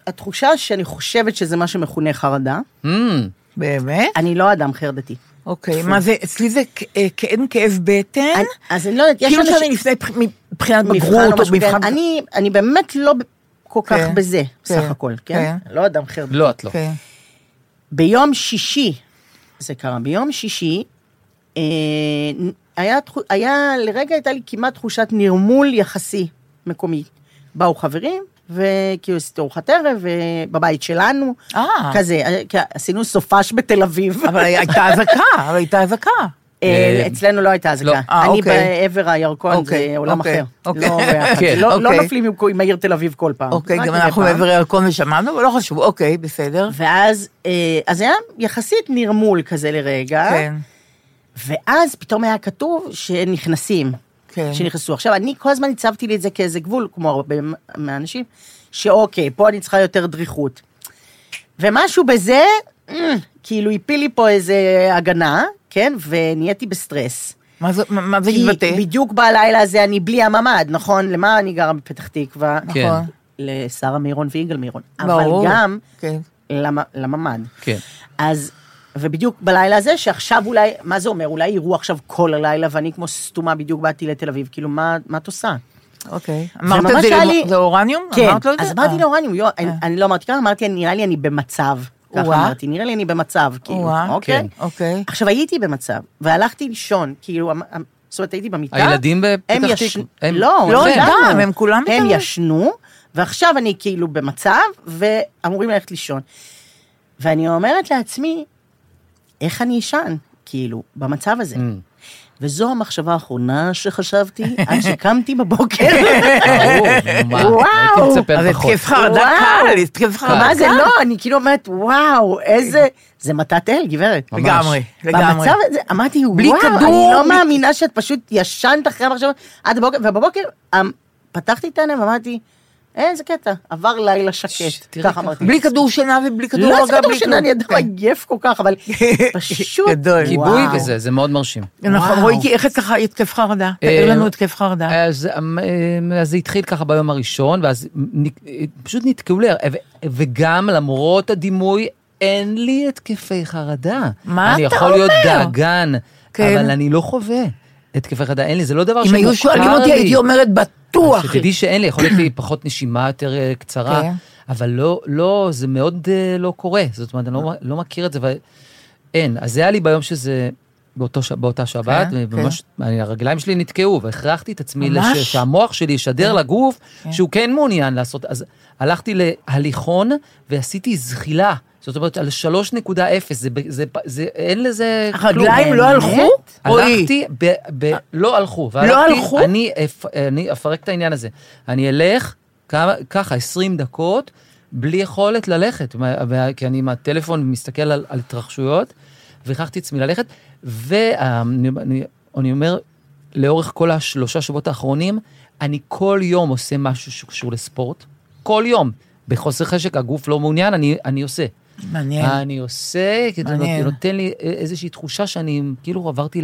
התחושה שאני חושבת שזה מה שמכונה חרדה. Mm, באמת? אני לא אדם חרדתי. אוקיי, מה זה, אצלי זה כ- אה, כאין כאב בטן, אז אני לא יודעת, יש כאילו אנשים... שאני לפני בח- מבחינת בגרות או. מבחן... אני, אני באמת לא כל כך כן, בזה, כן, סך הכל, כן? כן. לא אדם חרדתי. לא, את לא. כן. ביום שישי, זה קרה, ביום שישי, אה, היה, היה, לרגע הייתה לי כמעט תחושת נרמול יחסי מקומי. באו חברים, וכאילו עשיתי ארוחת ערב, בבית שלנו, אה. כזה, אה, עשינו סופש בתל אביב. אבל הייתה אזעקה, אבל הייתה אזעקה. אה, אה, אצלנו לא הייתה לא. אזעקה. אה, אני אוקיי. בעבר הירקון, אוקיי, זה עולם אוקיי, אחר. אוקיי. לא. כן, לא- לא אוקיי. נופלים עם- העיר תל אביב כל פעם. אוקיי, גם אנחנו. מעבר הירקון ושמענו, אבל לא חשוב, אוקיי, בסדר. ואז, אז היה יחסית נרמול כזה לרגע. כן, ואז פתאום היה כתוב שנכנסים. כן. שנכנסו. עכשיו, אני כל הזמן הצבתי לי את זה כאיזה גבול, כמו הרבה מהאנשים, שאוקיי, פה אני צריכה יותר דריכות. ומשהו בזה, כאילו הפיל לי פה איזה הגנה, כן? ונהייתי בסטרס. מה זה- מה זה כי מתבטא? בדיוק בלילה הזה אני בלי הממ"ד, נכון? למה אני גרה בפתח תקווה? כן. נכון. לשרה מירון ויגאל מירון. ברור. אבל גם כן. למ- לממ"ד. כן. אז, ובדיוק בלילה הזה, שעכשיו אולי, מה זה אומר? אולי יראו עכשיו כל הלילה, ואני כמו סתומה בדיוק באתי לתל אביב, כאילו, מה, מה את עושה? אוקיי. אמרת את זה, היה למ- לי- זה אורניום? כן, אמרת לו את זה? אז אמרתי אה. לאורניום, יו, אני- אני לא אמרתי ככה, אמרתי, נראה לי אני במצב. ככה. אמרתי, נראה לי אני במצב, כאילו, אוקיי? כן. אוקיי. עכשיו, הייתי במצב, והלכתי לישון, כאילו, אמ- אמ- זאת אומרת, הייתי במיטה. הילדים בפתח הם תקווה, לא, לא, הם גם. הם כולם הם. ישנו, ועכשיו אני כאילו במצב, ואמורים ללכת לישון. ואני אומרת לעצמי, איך אני אשן, כאילו, במצב הזה? וזו המחשבה האחרונה שחשבתי, עד שקמתי בבוקר. וואו. הייתי מצפה אז. התקף חרדה. קל, התקף חרדה מה זה קל. לא, אני כאילו אומרת, וואו, איזה... זה מתת אל, גברת. לגמרי, לגמרי. במצב הזה, אמרתי, בלי וואו, אני לא מאמינה שאת פשוט ישנת אחרי המחשבות עד הבוקר, ובבוקר אמ, פתחתי את העיניים ואמרתי, איזה קטע, עבר לילה שקט, ככה. אמרתי. בלי כדור שינה ובלי כדור לא, רגע, זה כדור בלי שינה. אני אדם כן. עייף כל כך, אבל פשוט, גדול. כיבוי וואו. וזה, זה מאוד מרשים. נכון. רואי, איך אצלך התקף חרדה? תאר אה, לנו התקף חרדה. אז, אמ, אה, אז זה התחיל ככה ביום הראשון, ואז פשוט נתקעו לי, וגם למרות הדימוי, אין לי התקפי חרדה. מה אני אתה יכול להיות אומר? דאגן, כן. אבל אני לא חווה התקפי חרדה, אין לי, זה לא דבר אם שמוכר לי. היו שואלים אותי, הייתי אומרת בטוח. שתדעי שאין לי, יכול להיות לי פחות נשימה יותר אה, קצרה, כן. אבל לא, לא, זה מאוד אה, לא קורה. זאת אומרת, אני לא, לא מכיר את זה, ואין. אז זה היה לי ביום שזה, באותו, באותה שבת, כן, וממש, אני, הרגליים שלי נתקעו, והכרחתי את עצמי, ממש? לש, שהמוח שלי ישדר לגוף שהוא כן מעוניין לעשות. אז הלכתי להליכון ועשיתי זחילה. זאת אומרת, על 3.0, זה, ב- זה, זה, אין לזה כלום. הרגליים לא? הלכו? רועי, הלכתי, ב, ב, לא הלכו. והלכתי, הלכו? אני, אפ, אני אפרק את העניין הזה. אני אלך ככה 20 דקות, בלי יכולת ללכת, כי אני עם הטלפון מסתכל על, על התרחשויות, והכרחתי עצמי ללכת, ואני אני, אני אומר, לאורך כל השלושה שבועות האחרונים, אני כל יום עושה משהו שקשור לספורט. כל יום. בחוסר חשק, הגוף לא מעוניין, אני, אני עושה. מעניין. אני עושה, כי זה מעניין. נות- נותן לי איזושהי תחושה שאני כאילו עברתי,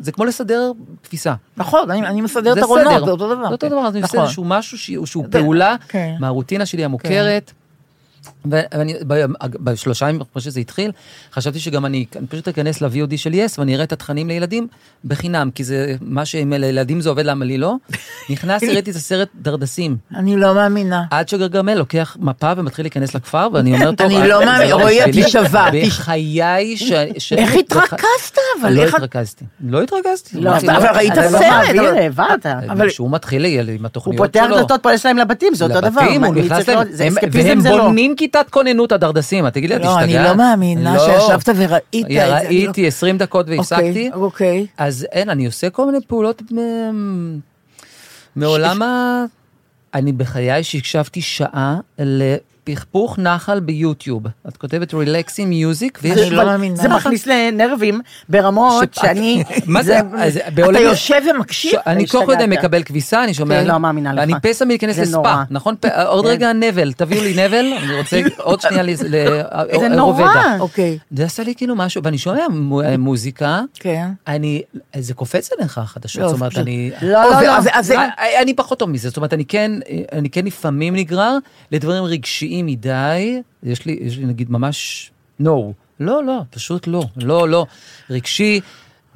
זה כמו לסדר תפיסה. נכון, אני אני מסדר את ארונות, סדר. זה אותו דבר. זה אותו דבר, אז אני עושה נכון. איזשהו משהו שהוא שהוא פעולה כן. מהרוטינה שלי המוכרת. ואני, בשלושה ימים אחרי שזה התחיל, חשבתי שגם אני, אני פשוט אכנס ל-VOD של יס ואני אראה את התכנים לילדים בחינם, כי זה מה שעם לילדים זה עובד, למה לי לא? נכנס, הראיתי את הסרט דרדסים. אני לא מאמינה. עד שגרגמל לוקח מפה ומתחיל להיכנס לכפר, ואני אומר, טוב, אני אה, לא זה מאמין, לא רועי, את בשבילי." תישבע. בחיי ש... איך התרכזת, אבל לא התרכזתי. לא התרכזתי. לא, אבל לא, ראית סרט, לא מעביר, אבל- כשהוא מתחיל עם הוא התוכניות פותח שלו. דלתות, פולש להם לבתים, זה אותו דבר. לבתים, הוא נכנס להם, והם זה לא. כיתת כוננות הדרדסים, את תגידי לי, את לא, השתגעת? אני לא מאמינה לא. שישבת וראית את זה. לא- ראיתי 20 דקות והפסקתי. אוקיי, אוקיי. אז אין, אני עושה כל מיני פעולות מעולם ה... אני בחיי שהקשבתי שעה. פכפוך נחל ביוטיוב. את כותבת רילקסים מיוזיק, ויש... אני לא מאמינה. זה מכניס לנרבים ברמות שאני... מה זה? אתה יושב ומקשיב? אני כל. קודם מקבל כביסה, אני שומע... כן, לא מאמינה לך. אני פסע מלהיכנס לספא. נכון? עוד רגע נבל, תביאו לי נבל, אני רוצה עוד שנייה זה נורא. אוקיי. זה עשה לי כאילו משהו, ואני שומע מו- מוזיקה, כן. אני, זה קופץ עליך החדשות, לא, זאת אומרת, אני... לא, לא, לא. אני- אני פחות טוב מזה, זאת אומרת, אני כן, אני כן לפעמים נגרר לדברים רגשיים מדי, יש לי, יש לי נגיד ממש, no, לא, לא, פשוט לא, לא, לא, רגשי,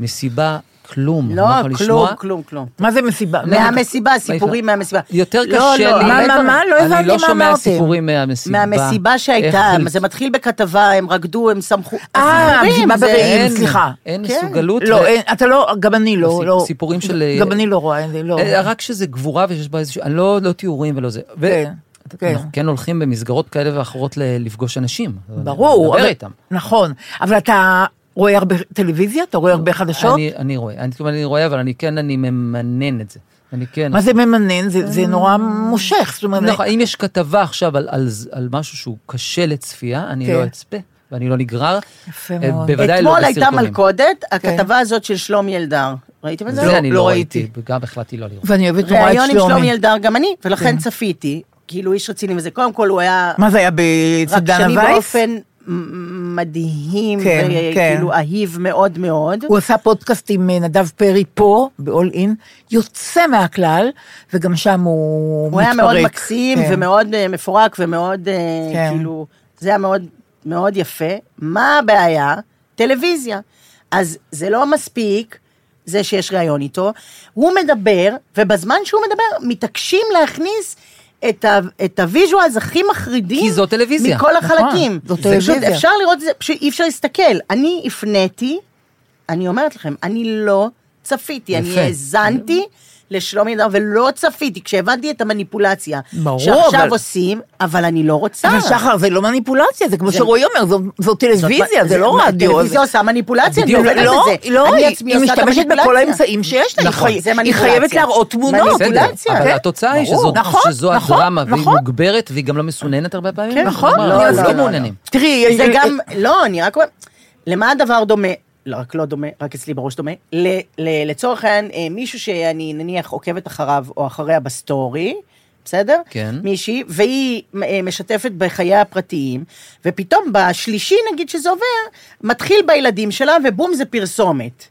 מסיבה, כלום, לא, יכול כלום, לשמוע. כלום, כלום. מה זה מסיבה? מהמסיבה, סיפורים מהמסיבה. יותר לא, קשה לא, לי. מה, הרבה מה, דברים. מה? לא הבנתי אני לא מה שומע אמרתם. סיפורים מהמסיבה. מהמסיבה שהייתה, זה מתחיל בכתבה, הם רקדו, הם שמחו. אה, הסיפורים, מסיבה זה- ברעים, אין, סליחה. אין כן. מסוגלות. לא, ו- אין, אתה לא, גם אני לא, לא. סיפורים של- גם אני לא רואה לא. אה, רק שזה גבורה ויש בה איזשהו, אני לא, לא תיאורים ולא זה. כן, כן. אנחנו כן הולכים במסגרות כאלה ואחרות לפגוש אנשים. ברור. לדבר אבל- איתם. נכון, אבל אתה רואה הרבה טלוויזיה? אתה רואה הרבה חדשות? אני, אני רואה, אני, אני רואה, אבל אני כן, אני ממנן את זה. אני כן. מה זה ממנן? זה זה נורא מושך. זאת אומרת, נכון, אם יש כתבה עכשיו על, על, על משהו שהוא קשה לצפייה, אני כן. לא אצפה, ואני לא נגרר. יפה אה, מאוד. בוודאי לא אתמול הייתה בסרטונים. מלכודת, הכתבה הזאת של שלומי אלדר. ראיתם את זה? זה אני לא לא ראיתי. ראיתי, וגם החלטתי לא לראות. ואני אוהבת נורא את ראיון עם שלומי שלומי. אלדר, גם אני, ולכן צפיתי. כאילו איש רציני וזה. קודם כל הוא היה מה זה היה רק בצדנה שני וייס? באופן מ- מדהים, כן, כן. וכאילו אהיב מאוד מאוד. הוא עשה פודקאסט עם אה, נדב פרי פה, ב-all in, יוצא מהכלל, וגם שם הוא מתפרק. הוא היה מאוד מקסים כן. ומאוד אה, מפורק ומאוד, אה, כן. כאילו, זה היה מאוד, מאוד יפה. מה הבעיה? טלוויזיה. אז זה לא מספיק, זה שיש ראיון איתו. הוא מדבר, ובזמן שהוא מדבר, מתעקשים להכניס את, ה, את ה visuals הכי מחרידים. כי זו טלוויזיה. מכל נכון, החלקים. זו טלוויזיה. אפשר לראות את זה, פשוט אי אפשר להסתכל. אני הפניתי, אני אומרת לכם, אני לא צפיתי, אני. האזנתי לשלומי אלדר ולא צפיתי, כשהבנתי את המניפולציה. ברור, שעכשיו אבל- עושים, אבל אני לא רוצה. אבל שחר, זה לא מניפולציה, זה כמו זה- שרועי אומר, זו- זו טלוויזיה, זה לא מה, רדיו. טלוויזיה עושה מניפולציה, אני עובדת לא, בזה. לא, אני היא עצמי היא עושה את משתמשת בכל. האמצעים שיש לה, היא נכון, זה היא מניפולציה. חייבת להראות תמונות. אבל כן. התוצאה היא. שזו, נכון, שזו נכון, הדרמה, והיא נכון. מוגברת, והיא גם לא מסוננת הרבה פעמים. כן, נכון, אנחנו לא, לא לא, מעוניינים. תראי, זה אה, גם, לא, אני רק אומרת, למה הדבר דומה? לא, רק לא דומה, רק אצלי בראש דומה. ל- ל- לצורך העניין, אה, מישהו שאני נניח עוקבת אחריו או אחריה בסטורי, בסדר? כן. מישהי, והיא אה, משתפת בחייה הפרטיים, ופתאום בשלישי, נגיד שזה עובר, מתחיל בילדים שלה, ובום, זה פרסומת.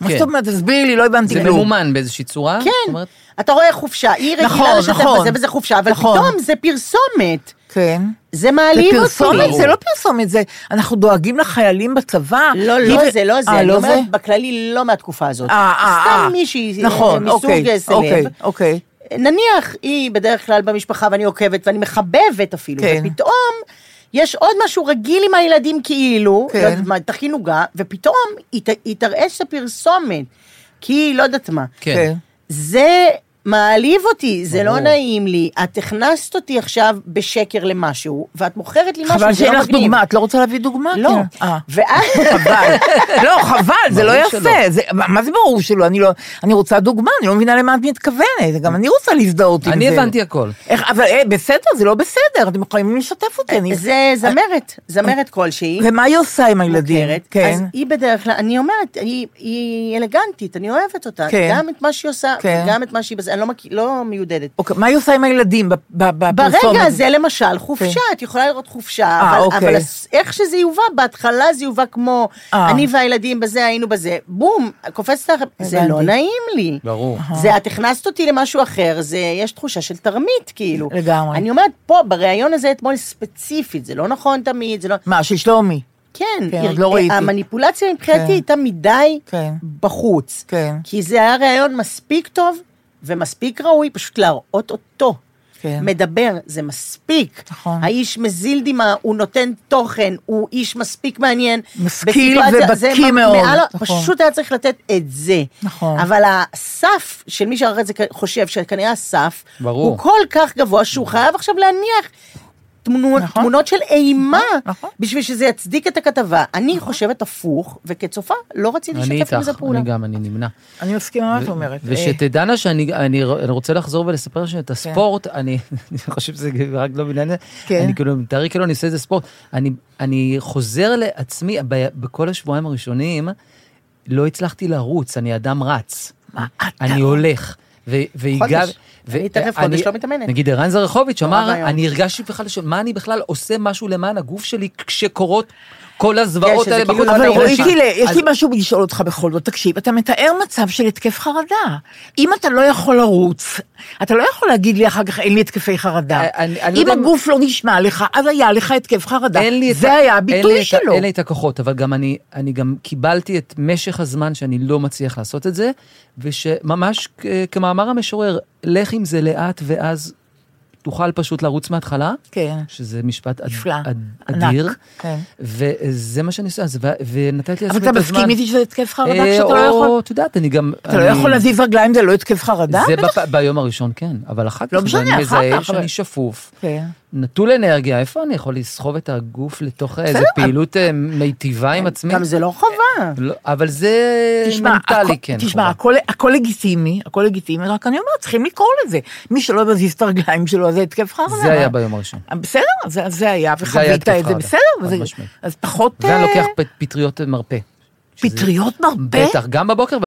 מה כן. זאת אומרת, תסבירי לי, לא הבנתי זה כלום. ממומן באיזושהי צורה. כן, אתה רואה חופשה, היא רגילה נכון, לשתף נכון. בזה, וזה חופשה, אבל נכון. פתאום זה פרסומת. כן. זה זה מעליב אותי. פרסומת? זה לא פרסומת, זה, אנחנו דואגים לחיילים בצבא. לא, היא לא ו- זה, לא זה, אה, אני לא אומרת זה? בכללי לא מהתקופה הזאת. אה, אה, סתם. מישהי נכון, מסוג אוקיי, סלב. אוקיי, אוקיי. נניח היא בדרך כלל במשפחה ואני עוקבת ואני מחבבת אפילו, כן. ופתאום יש עוד משהו רגיל עם הילדים כאילו, כן. לא תכין עוגה, ופתאום היא היא תראה שזה פרסומת, כי לא יודעת מה. כן. זה מעליב אותי, זה לא. נעים לי. את הכנסת אותי עכשיו בשקר למשהו, ואת מוכרת לי משהו, חבל זה לא שאין לך מגניב. דוגמה, את לא רוצה להביא דוגמה? לא. כן. אה. ואז... חבל. לא, חבל, זה לא יפה. מה מה זה ברור שלא? אני לא... אני רוצה דוגמה, אני לא מבינה למה את מתכוונת. גם אני רוצה להזדהות עם זה. אני הבנתי הכל. איך, אבל אה, בסדר, זה לא בסדר, אתם יכולים לשתף אותי. אני- זה זמרת, זמרת כלשהי. ומה היא עושה עם הילדים? מוכרת, כן. אז היא בדרך כלל, אני אומרת, היא, היא אלגנטית, אני אוהבת אותה. כן. גם את מה שהיא עושה, כן. גם את מה שהיא... אני לא, מכ... לא מיודדת. אוקיי, מה היא עושה עם הילדים ב- ב- בפרסומת? ברגע הזה למשל, חופשה, את יכולה לראות חופשה, כן. אה, אבל, אוקיי. אבל איך שזה יובא, בהתחלה זה יובא כמו, אה. אני והילדים בזה, היינו בזה, בום, קופצת לך, זה. לא נעים לי. ברור. זה, את הכנסת אותי למשהו אחר, זה, יש תחושה של תרמית, כאילו. לגמרי. אני אומרת, פה, בריאיון הזה אתמול ספציפית, זה לא נכון תמיד, זה לא... מה, של שלומי? כן, כן, היא- עוד לא ראיתי. המניפולציה מבחינתי כן. הייתה מדי כן. בחוץ. כן. כי זה היה ראיון מספיק טוב ומספיק ראוי פשוט להראות אותו. כן. מדבר, זה מספיק. נכון. האיש מזיל דמעה, הוא נותן תוכן, הוא איש מספיק מעניין. משכיל ובקיא מ- מאוד, מעל נכון. פשוט היה צריך לתת את זה. נכון. אבל הסף של מי שאחרי זה חושב שכנראה הסף, ברור. הוא כל כך גבוה שהוא חייב עכשיו להניח תמונות, נכון. תמונות של אימה, נכון. בשביל שזה יצדיק את הכתבה. אני חושבת הפוך, וכצופה לא רציתי אני לשתף עם זה איתך, פעולה. אני גם, אני נמנע. אני מסכימה מה את אומרת. ושתדענה שאני אני, אני רוצה לחזור ולספר שאת הספורט, אני, אני חושב שזה רק לא בעניין, כן. אני כאילו, מתארי כאילו אני עושה איזה ספורט, אני, אני חוזר לעצמי, ב, בכל השבועיים הראשונים, לא הצלחתי לרוץ, אני אדם רץ. מה אתה אני הולך. ו- והגע... חודש. אני תכף חודש לא מתאמנת. נגיד ערן זרחוביץ' אמר. אני הרגשתי בכלל, מה אני בכלל עושה משהו למען הגוף שלי כשקורות כל הזוועות האלה בחוץ. לא אבל רועי, לך. גילה, יש לי משהו לשאול אותך בכל זאת. תקשיב, אתה מתאר מצב של התקף חרדה. אם אתה לא יכול לרוץ, אתה לא יכול להגיד לי אחר כך, אין לי התקפי חרדה. אה, לא אם הגוף לא נשמע לך, אז היה לך התקף חרדה. זה היה הביטוי שלו. אין לי את הכוחות, אבל גם אני, אני גם קיבלתי את משך הזמן שאני לא מצליח לעשות את זה, ושממש כמאמר המשורר, לך עם זה לאט ואז תוכל פשוט לרוץ מההתחלה, כן. שזה משפט אד, נפלא. אד, ענק, אדיר, כן. וזה מה שאני עושה, אז, ונתתי לעצמי אבל את אתה הזמן. מסכים איתי שזה התקף חרדה אה, כשאתה לא יכול? או, את יודעת, אני גם... אתה לא יכול להזיז רגליים, זה לא התקף חרדה? זה. ביום הראשון, כן, אבל אחר כך לא משנה, אני אחר מזהה כך, שאני אבל- שפוף. נטול אנרגיה, איפה אני יכול לסחוב את הגוף לתוך איזה פעילות אה, מיטיבה עם עצמי? גם זה לא חובה. לא, אבל זה תשמע, מנטלי, כן. תשמע. הכל, הכל לגיטימי, הכל לגיטימי, רק אני אומרת, צריכים לקרוא לזה. מי שלא מזיז את הרגליים שלו, זה התקף חרדה. זה היה ביום הראשון. בסדר, זה, זה היה, זה היה וחווית את זה, בסדר, וזה. אז פחות... ואני אה, לוקח פטריות מרפא. פטריות מרפא? בטח, גם בבוקר.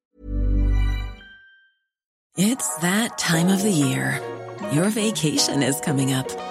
It's that time of the year. Your vacation is coming up.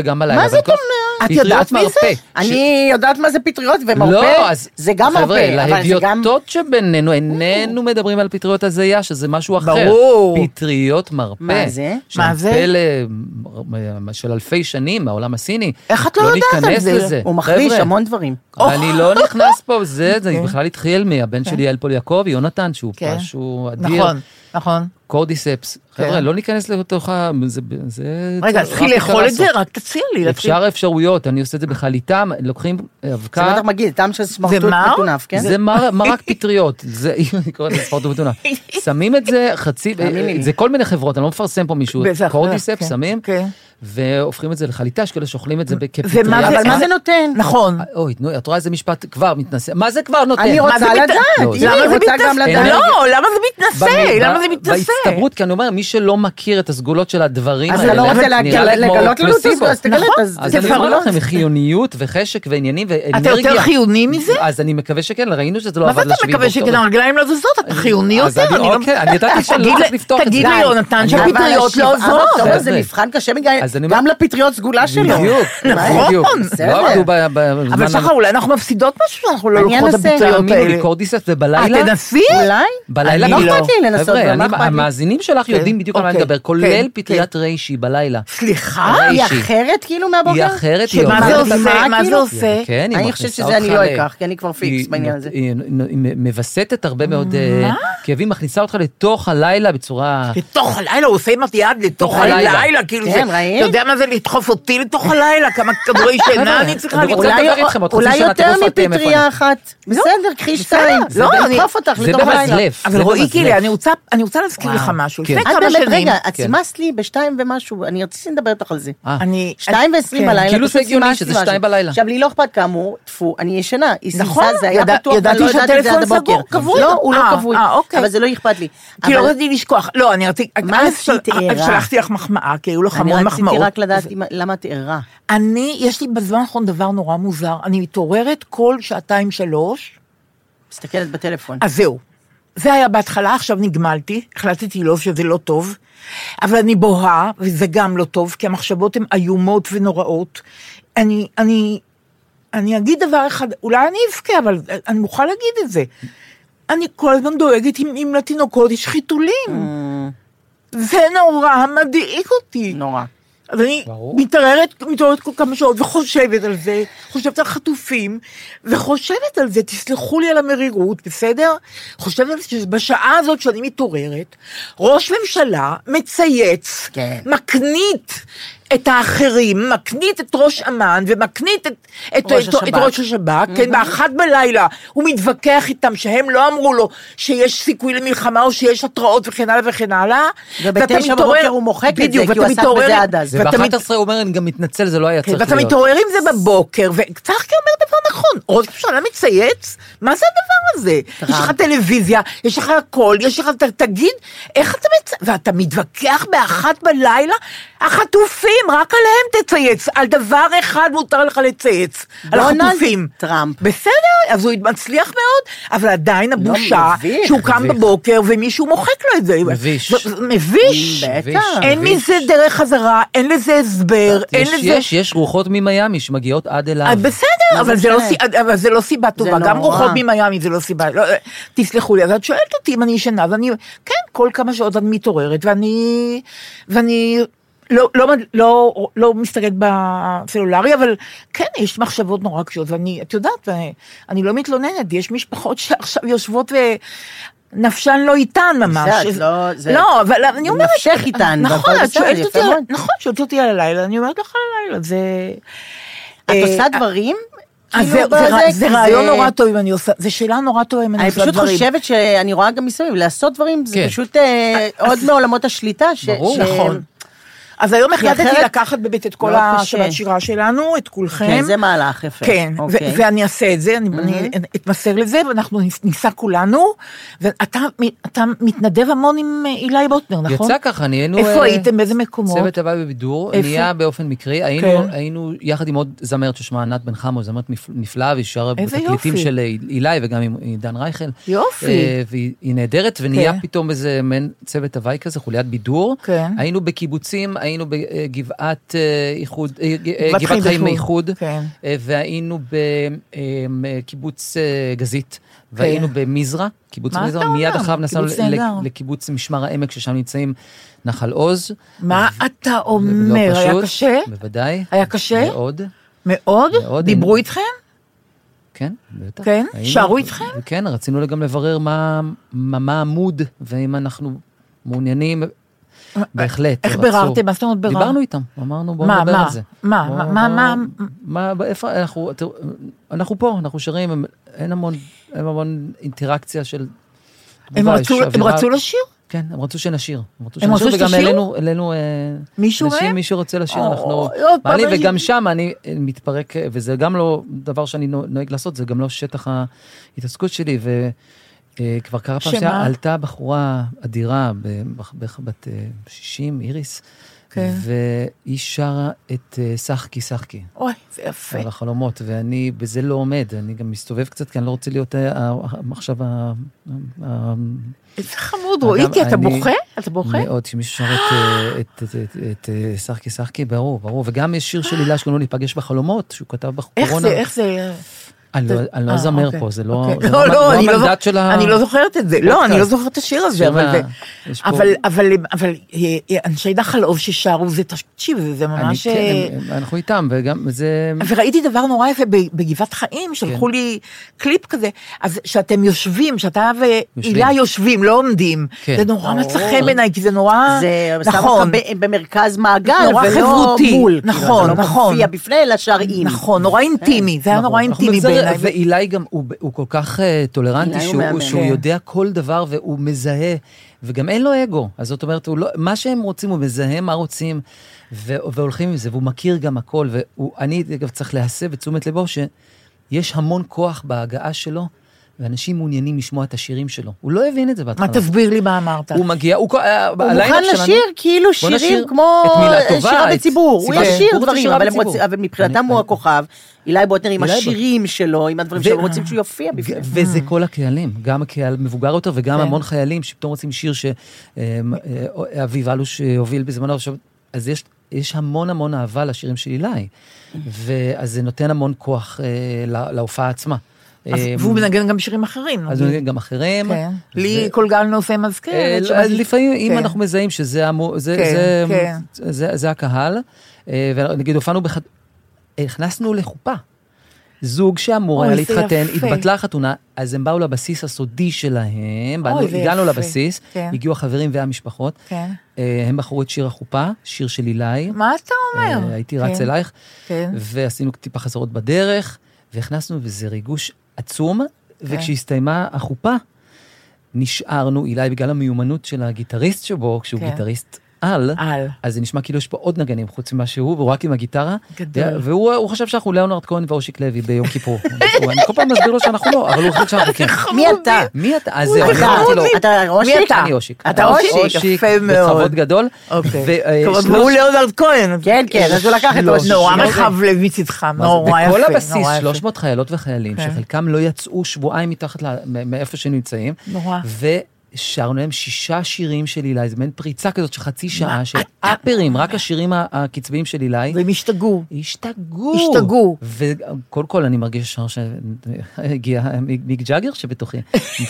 וגם בלילה. מה זאת אומרת? את יודעת מי מרפא. זה? ש- אני יודעת מה זה פטריות ומרפא, לא, אז זה גם חבר'ה, מרפא, אבל זה גם... להדיוטות שבינינו, איננו מדברים על פטריות הזיה, שזה משהו אחר. ברור. פטריות מרפא. מה זה? מה זה? פלא של אלפי שנים מהעולם הסיני. איך את לא יודעת על זה? לזה. הוא חבר'ה, המון דברים. אני לא נכנס פה, זה, זה כן. בכלל התחיל מהבן שלי יעל פול יעקבי, יונתן, שהוא כן. משהו אדיר. נכון, נכון. קורדיספס. חבר'ה, כן. לא ניכנס לתוך ה... זה... זה רגע, רק תתחיל לאכול את זה. רק תציע לי. אפשר אפשרויות, אני עושה את זה בחליטה, לוקחים זה אבקה. בטח מגעיל, טעם של סמרטוט מר? מטונף, כן? זה מר- מרק פטריות, זה, אם אני קורא לזה ספורט ומתונה. שמים את זה חצי. זה כל מיני חברות, אני לא מפרסם פה מישהו, קורדיספס כן, שמים, כן. והופכים את זה לחליטה, יש כאלה שאוכלים את זה כפטריה. ומה זה, אבל מה זה נותן? נכון. אוי, נו, את רואה איזה משפט כבר מתנשא, מה זה כבר נותן? אני רוצה לדעת, לא, למה זה מתנשא? לא, למה זה מתנשא? למה זה מתנשא? בהצטברות, כי אני אומר, מי שלא מכיר את הסגולות של הדברים אז האלה, אתה לא רוצה לגלות לנו את. הסגולות, אז תגלה, נכון. אז אז אני. אומר לכם, חיוניות וחשק ועניינים ואנרגיה. אתה יותר חיוני מזה? אז אני מקווה שכן, ראינו שזה לא מה זה עבד אתה מקווה שכן. הרגליים לא זזות, אתה חיוני אז יותר. אני- אני לא- אוקיי, אני ידעתי אז שלא תגיד צריך ל- לפתוח את זה. תגיד די. ליונתן אני- שהפטריות לא עוזרות. באוקטובר זה. מבחן קשה מדי, אז אני גם לפטריות סגולה שלו. בדיוק, נכון. לא עבדו בזמן... אבל שחר, אולי אנחנו מפסידות משהו שאנחנו לא אני לוקחות את. הפטריות תאמינו לי, האלה. קורדיספס אה, ובלילה... תנסי? אולי? בלילה אני לא בדיוק. אכפת לי לנסות, אני- אכפת לי? המאזינים שלך יודעים בדיוק על מה אני אוקיי, מדבר, כן, כולל כן. פטריית ריישי בלילה. סליחה? היא. אחרת כאילו מהבוקר? היא אחרת, היא עושה? מה זה? עושה? כן, היא אני מכניסה חושבת שזה אותך אני לא ל- אקח, כי אני כבר פיקס בעניין הזה. היא מווסתת הרבה מאוד אה, כאבים, מכניסה אותך לתוך הלילה בצורה... לתוך הלילה, הוא עושה עם היד לתוך הלילה. כן? אתה יודע מה זה לדחוף אותי לתוך הלילה? כמה כדורי שינה חבר'ה, אני צריכה אני עוד חצי אולי יותר מפטריה אחת. בסדר, קחי שתיים. לא, אני אדחוף אותך לתוך הלילה. אבל רועי. גילה, אני רוצה- להזכיר לך משהו. כן. לפני כמה שנים, רגע, את כן. סימסת לי בשתיים ומשהו, אני רציתי לדבר איתך על זה. אה. שתיים ועשרים כן. בלילה, כאילו זה הגיוני שזה. שתיים בלילה. עכשיו, לי לא אכפת כאמור, טפו, אני ישנה. היא נכון, סימסה, זה היה פתוח, לא יודעת את זה שהטלפון עד הבוקר. סגור, כבוי. לא, הוא לא אה, כבוי. אה, אוקיי. אבל זה לא אכפת לי. כי לא אבל- רציתי לשכוח. לא, אני רציתי... מה עשית, ערה? שלחתי לך מחמאה, כי היו לך המון רציתי. רק לדעת אם- למה את ערה. אני, יש לי בזמן האחרון דבר נורא מוזר, אני מתעוררת כל שעתיים שלוש, מסתכלת בטלפון. אז זהו. זה היה בהתחלה, עכשיו נגמלתי, החלטתי לא שזה לא טוב, אבל אני בוהה, וזה גם לא טוב, כי המחשבות הן איומות ונוראות. אני, אני, אני אגיד דבר אחד, אולי אני אבכה, אבל אני מוכרחה להגיד את זה. אני כל הזמן דואגת אם, אם לתינוקות יש חיתולים. זה נורא מדאיג אותי. נורא. אז אני. מתעוררת, מתעוררת כל כמה שעות וחושבת על זה, חושבת על חטופים, וחושבת על זה, תסלחו לי על המרירות, בסדר? חושבת על זה שבשעה הזאת שאני מתעוררת, ראש ממשלה מצייץ, כן. מקנית את האחרים, מקנית את ראש אמ"ן ומקנית את, את, ראש את, את השב"כ. ראש השב"כ, כן, באחת בלילה הוא מתווכח איתם שהם לא אמרו לו שיש סיכוי למלחמה או שיש התראות וכן הלאה וכן הלאה. ובתשע ואתה מתעורר- בבוקר הוא מוחק את זה, בדיוק, כי הוא ואתה עסק מתעורר- בזה עד אז. ואתה מת- וב-11 הוא אומר, אני גם מתנצל, זה לא היה כן, צריך ואתה להיות. מתעורר עם זה בבוקר, וצחקי אומר דבר נכון, ראש ממשלה מצייץ, מה זה הדבר הזה? יש לך טלוויזיה, יש לך הכל, יש לך, ת- תגיד, איך אתה מצ... ואתה מתווכח באחת בלילה, החטופים, רק עליהם תצייץ, על דבר אחד מותר לך לצייץ, על החטופים. טראמפ. בסדר, אז הוא מצליח מאוד, אבל עדיין הבושה, מביך, שהוא קם מביך. בבוקר ומישהו מוחק לו את זה. מביש. מביש. בטח. אין. מזה דרך חזרה, אין לזה הסבר, אין לזה... יש, יש רוחות ממיאמי שמגיעות עד אליו. אה, בסדר, אבל זה לא? סי- אבל זה לא סיבה טובה, גם. רוחות ממיאמי זה לא סיבה, לא, תסלחו לי, אז את שואלת אותי אם אני ישנה, ואני, כן, כל כמה שעות אני מתעוררת, ואני, ואני לא, לא, לא, לא מסתכלת בסלולרי, אבל כן, יש מחשבות נורא קשות, ואני, את יודעת, ואני- אני לא מתלוננת, יש משפחות שעכשיו יושבות ו... נפשן לא איתן ממש. זה את לא- זה- לא, אבל אני אומרת... נפשך איתן, נכון, את שואלת אותי. נכון, שואלת אותי על הלילה, אני אומרת לך על הלילה, זה... את אה, עושה דברים? אז כאילו זה, זה, זה רעיון נורא טוב אם אני עושה, זו שאלה נורא טובה אם אני אני עושה פשוט דברים. חושבת שאני רואה גם מסביב, לעשות דברים זה כן. פשוט אה, עוד מעולמות השליטה. ש- ברור. ש- נכון. אז היום החלטתי אחרת- לקחת באמת את כל מאוד קשה. השבת שירה שלנו, את כולכם. כן, זה מהלך יפה. כן, ו- אוקיי. ואני אעשה את זה, אני אני אתמסר לזה, ואנחנו ניסע כולנו. ואתה אתה מתנדב המון עם אה, אילי בוטנר, נכון? יצא ככה, נהיינו... איפה אה, הייתם? באיזה מקומות? צוות הוואי בבידור, איפה? נהיה באופן מקרי, היינו, כן. היינו יחד עם עוד זמרת ששמה ענת בן חמו, זמרת נפ- נפלאה, והיא שרה איזה בתקליטים יופי. של אילי וגם עם עידן רייכל. יופי. אה, והיא היא נהדרת, ונהיה כן. פתאום איזה מעין צוות הוואי כזה, חוליית בידור. כן. היינו בקיבוצים, היינו בגבעת אה, איחוד, אה, אה, גבעת חיים. איחוד, כן. והיינו בקיבוץ גזית, והיינו במזרע, קיבוץ כן. מזרע, מיד? אחריו נסענו. לקיבוץ משמר העמק, ששם נמצאים נחל עוז. מה אתה לא אומר? היה פשוט, קשה? בוודאי. היה קשה? מאוד, מאוד? מאוד. דיברו אין- איתכם? כן, בטח. כן? היינו- שרו איתכם? כן, רצינו גם לברר מה מה- מה העמוד, ואם אנחנו מעוניינים, בהחלט. איך. ביררתם? מה זאת אומרת בירר? דיברנו איתם, אמרנו בואו נדבר? על זה. מה, מה, מה, מה? מה, איפה, אנחנו, אנחנו פה, אנחנו שרים, אין המון, אין המון אינטראקציה של... הם רצו- לשיר? כן, הם רצו שנשיר. הם רצו הם שנשיר, וגם? העלינו, העלינו, אה, מישהו אנשים, מהם? מי שרוצה לשיר, או, אנחנו מעלים, פעם, וגם שם אני מתפרק, וזה גם לא דבר שאני נו- נוהג לעשות, זה גם לא שטח ההתעסקות שלי, וכבר קרה פעם שמה? עלתה בחורה אדירה, ב- בח- בח- בת אה, 60, איריס, כן. והיא שרה את אה, שחקי שחקי. אוי, זה יפה. על החלומות, ואני בזה לא עומד, אני גם מסתובב קצת, כי אני לא רוצה להיות אה, עכשיו ה... איזה חמוד, רואיתי, אתה בוכה? אתה בוכה? מאוד, שמישהו שר את, אה, אה, שחקי שחקי, ברור, ברור. וגם יש שיר של הילה שקוראים לו להיפגש בחלומות, שהוא כתב איך בקורונה. זה, איך זה... אני לא- אני לא אה, אזמר אוקיי, פה, זה לא. זה לא- לא אני לא המנדט של ה... אני לא זוכרת את זה. לא, אני לא. זוכרת את השיר הזה, אבל זה... אה, אה, אנשי נחל עוז ששרו, זה, תקשיב, זה ממש... כן, אנחנו איתם, וגם זה... וראיתי דבר נורא יפה בגבעת חיים, שלחו כן. לי קליפ כזה, אז שאתם יושבים, שאתה. והילה יושבים, לא עומדים. כן. זה נורא. מצא חן בעיניי, כי זה נורא... זה שם נכון. אותך במרכז מעגל, נורא ולא חברותי. מול. נכון, כאילו, אתה נכון. לא מופיע בפני, אלא שר עם. נכון, נורא אינטימי, זה היה נורא אנחנו אינטימי בעיניי. ואילי גם, הוא, הוא כל כך אה, טולרנטי, אילי הוא שהוא. שהוא כן. יודע כל דבר והוא מזהה, וגם אין לו אגו. אז זאת אומרת, לא, מה שהם רוצים, הוא מזהה מה רוצים, ו, והולכים עם זה, והוא מכיר גם הכל, ואני, אגב, צריך להסב את תשומת לבו שיש המון כוח בהגעה שלו, ואנשים מעוניינים לשמוע את השירים שלו. הוא לא הבין את זה בהתחלה. מה, תסביר לי מה אמרת. הוא מגיע, הוא... אה, הוא מוכן לשיר כאילו שירים כמו טובה, שירה בציבור. הוא ישיר דברים, אבל מבחינתם הוא הכוכב. אילי בוטנר עם. השירים שלו, עם הדברים ו- שלו, הם רוצים שהוא יופיע בפניהם. וזה כל הקהלים, גם הקהל מבוגר יותר וגם כן. המון חיילים שפתאום רוצים שיר שאביב אלוש הוביל בזמנו. אז יש, יש המון המון אהבה לשירים של אילי, ואז זה נותן המון כוח אה, לה- להופעה עצמה. אז- אה, והוא מנגן גם שירים אחרים. אז. הוא נגן גם אחרים. כן. לי כל גל נושא אה, מזכרת. לא, לפעמים, אם כן. אנחנו מזהים שזה כן, הקהל, אה, ונגיד הופענו, הכנסנו לחופה. זוג שאמור היה להתחתן. התבטלה החתונה, אז הם באו לבסיס הסודי שלהם, הגענו. לבסיס, כן. הגיעו החברים והמשפחות, כן. אה, הם בחרו את שיר החופה, שיר של אילי. מה אתה אומר? אה, הייתי רץ כן. אלייך, כן. ועשינו טיפה חזרות בדרך, והכנסנו, וזה ריגוש עצום, כן. וכשהסתיימה החופה, נשארנו, אילי בגלל המיומנות של הגיטריסט שבו, כשהוא כן. גיטריסט על, על. אז זה נשמע כאילו יש פה עוד נגנים חוץ ממה שהוא, והוא רק עם הגיטרה. גדול. והוא הוא חושב שאנחנו ליאונרד כהן ואושיק לוי ביום כיפור. אני כל פעם מסביר לו שאנחנו לא, אבל הוא חושב שאנחנו כן. מי אתה? מי אתה? אז זהו, אמרתי לו, אתה אושיק? מי אתה? אני אושיק. אתה אושיק? יפה מאוד. בכבוד גדול. אוקיי. ו- אה, והוא ליאונרד כהן. כן, כן, אז הוא לקח את אושיק. נורא רחב לב מצדך, זה? נורא יפה. בכל הבסיס, נורא יפה. 300 חיילות וחיילים, כן. שחלקם לא יצאו שבועיים מתחת ל- מ- מאיפה שנמצאים. נורא. ושרנו להם שישה שירים של אילי, זה מעין פריצה כזאת של חצי שעה, של אפרים, רק השירים הקצביים של אילי. והם השתגעו. השתגעו. השתגעו. וקודם כל אני מרגיש ישר שהגיע מיק ג'אגר שבתוכי.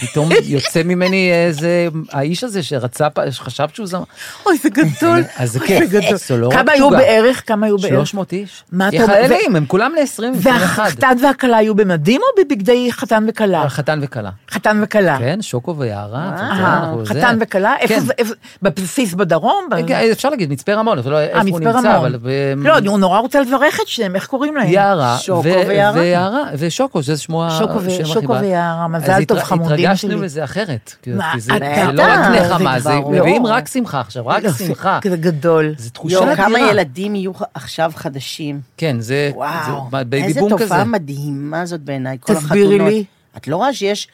פתאום יוצא ממני איזה, האיש הזה שרצה, שחשב שהוא זמר. אוי, זה גדול. אז זה כיף. זה לא רק כמה היו. בערך? כמה היו בערך? 300 איש. מה אתה אומר? חיילים, הם כולם ל-20 ו-21. והחתן והכלה היו במדים או בבגדי חתן וכלה? חתן וכלה. חתן וכלה. כן, שוקו ויערה. אה, זה. חתן וכלה? איפה כן. זה? בבסיס בדרום? כן, אפשר להגיד מצפה רמון, לא איפה אה, הוא נמצא. אבל... ב- לא, אני נורא רוצה לברך את שניהם, איך קוראים להם? יערה, שוקו ויערה? ושוקו, שזה שמו ה- שוקו החיבה. ויערה, מזל טוב, חמודים התרגשנו שלי. אחרת. כי מה, כי זה זה לא רק נחמה, זה זה כבר מביאים לא. רק שמחה עכשיו, רק לא, שמחה. זה גדול. זה תחושה אדירה. כמה ילדים יהיו עכשיו חדשים. כן, זה וואו, זה baby איזה בום כזה. תופעה מדהימה זאת בעיניי, כל החתונות. תסבירי לי. את לא רואה שיש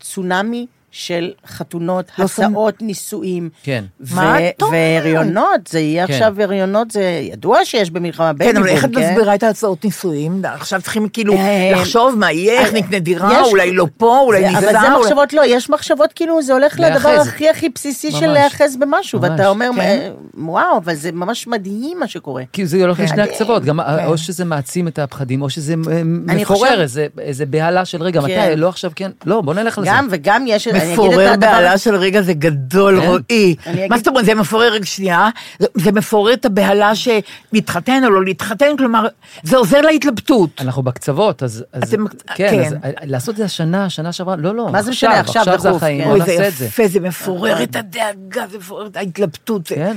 צונאמי של חתונות, לא הצעות נישואים. כן. ו- מה את אומרת? והריונות, זה יהיה כן. עכשיו הריונות, זה ידוע שיש במלחמה baby כן, אבל איך את כן? מסבירה את ההצעות נישואים? עכשיו צריכים כאילו אה, לחשוב מה יהיה, איך אה, נקנה דירה, יש- אולי לא פה, אולי ניסע. אבל זה אולי- מחשבות לא, יש מחשבות כאילו זה הולך להיאחז. לדבר הכי הכי בסיסי של ממש. להיאחז במשהו, ממש, ואתה אומר, כן. וואו, אבל זה ממש מדהים מה שקורה. כי זה הולך לשני. הקצוות, גם כן. או שזה מעצים את הפחדים, או שזה מפורר איזה- בהלה של רגע, מתי, כן. לא עכשיו כן, לא, בוא נלך לזה. גם וגם יש, מפורר בהלה של רגע זה גדול, כן. רועי. מה זאת אומרת, זה מפורר, רגע שנייה, זה- זה מפורר את הבהלה שלהתחתן או לא להתחתן, כלומר, זה עוזר להתלבטות. אנחנו בקצוות, אז, אתם- כן, כן. אז לעשות את זה השנה, שנה שעברה, לא, לא, מה זה משנה, עכשיו עכשיו זה החיים, כן. בוא אוי, זה נעשה את זה. יפה, זה מפורר את הדאגה, זה מפורר את ההתלבטות. זה- כן,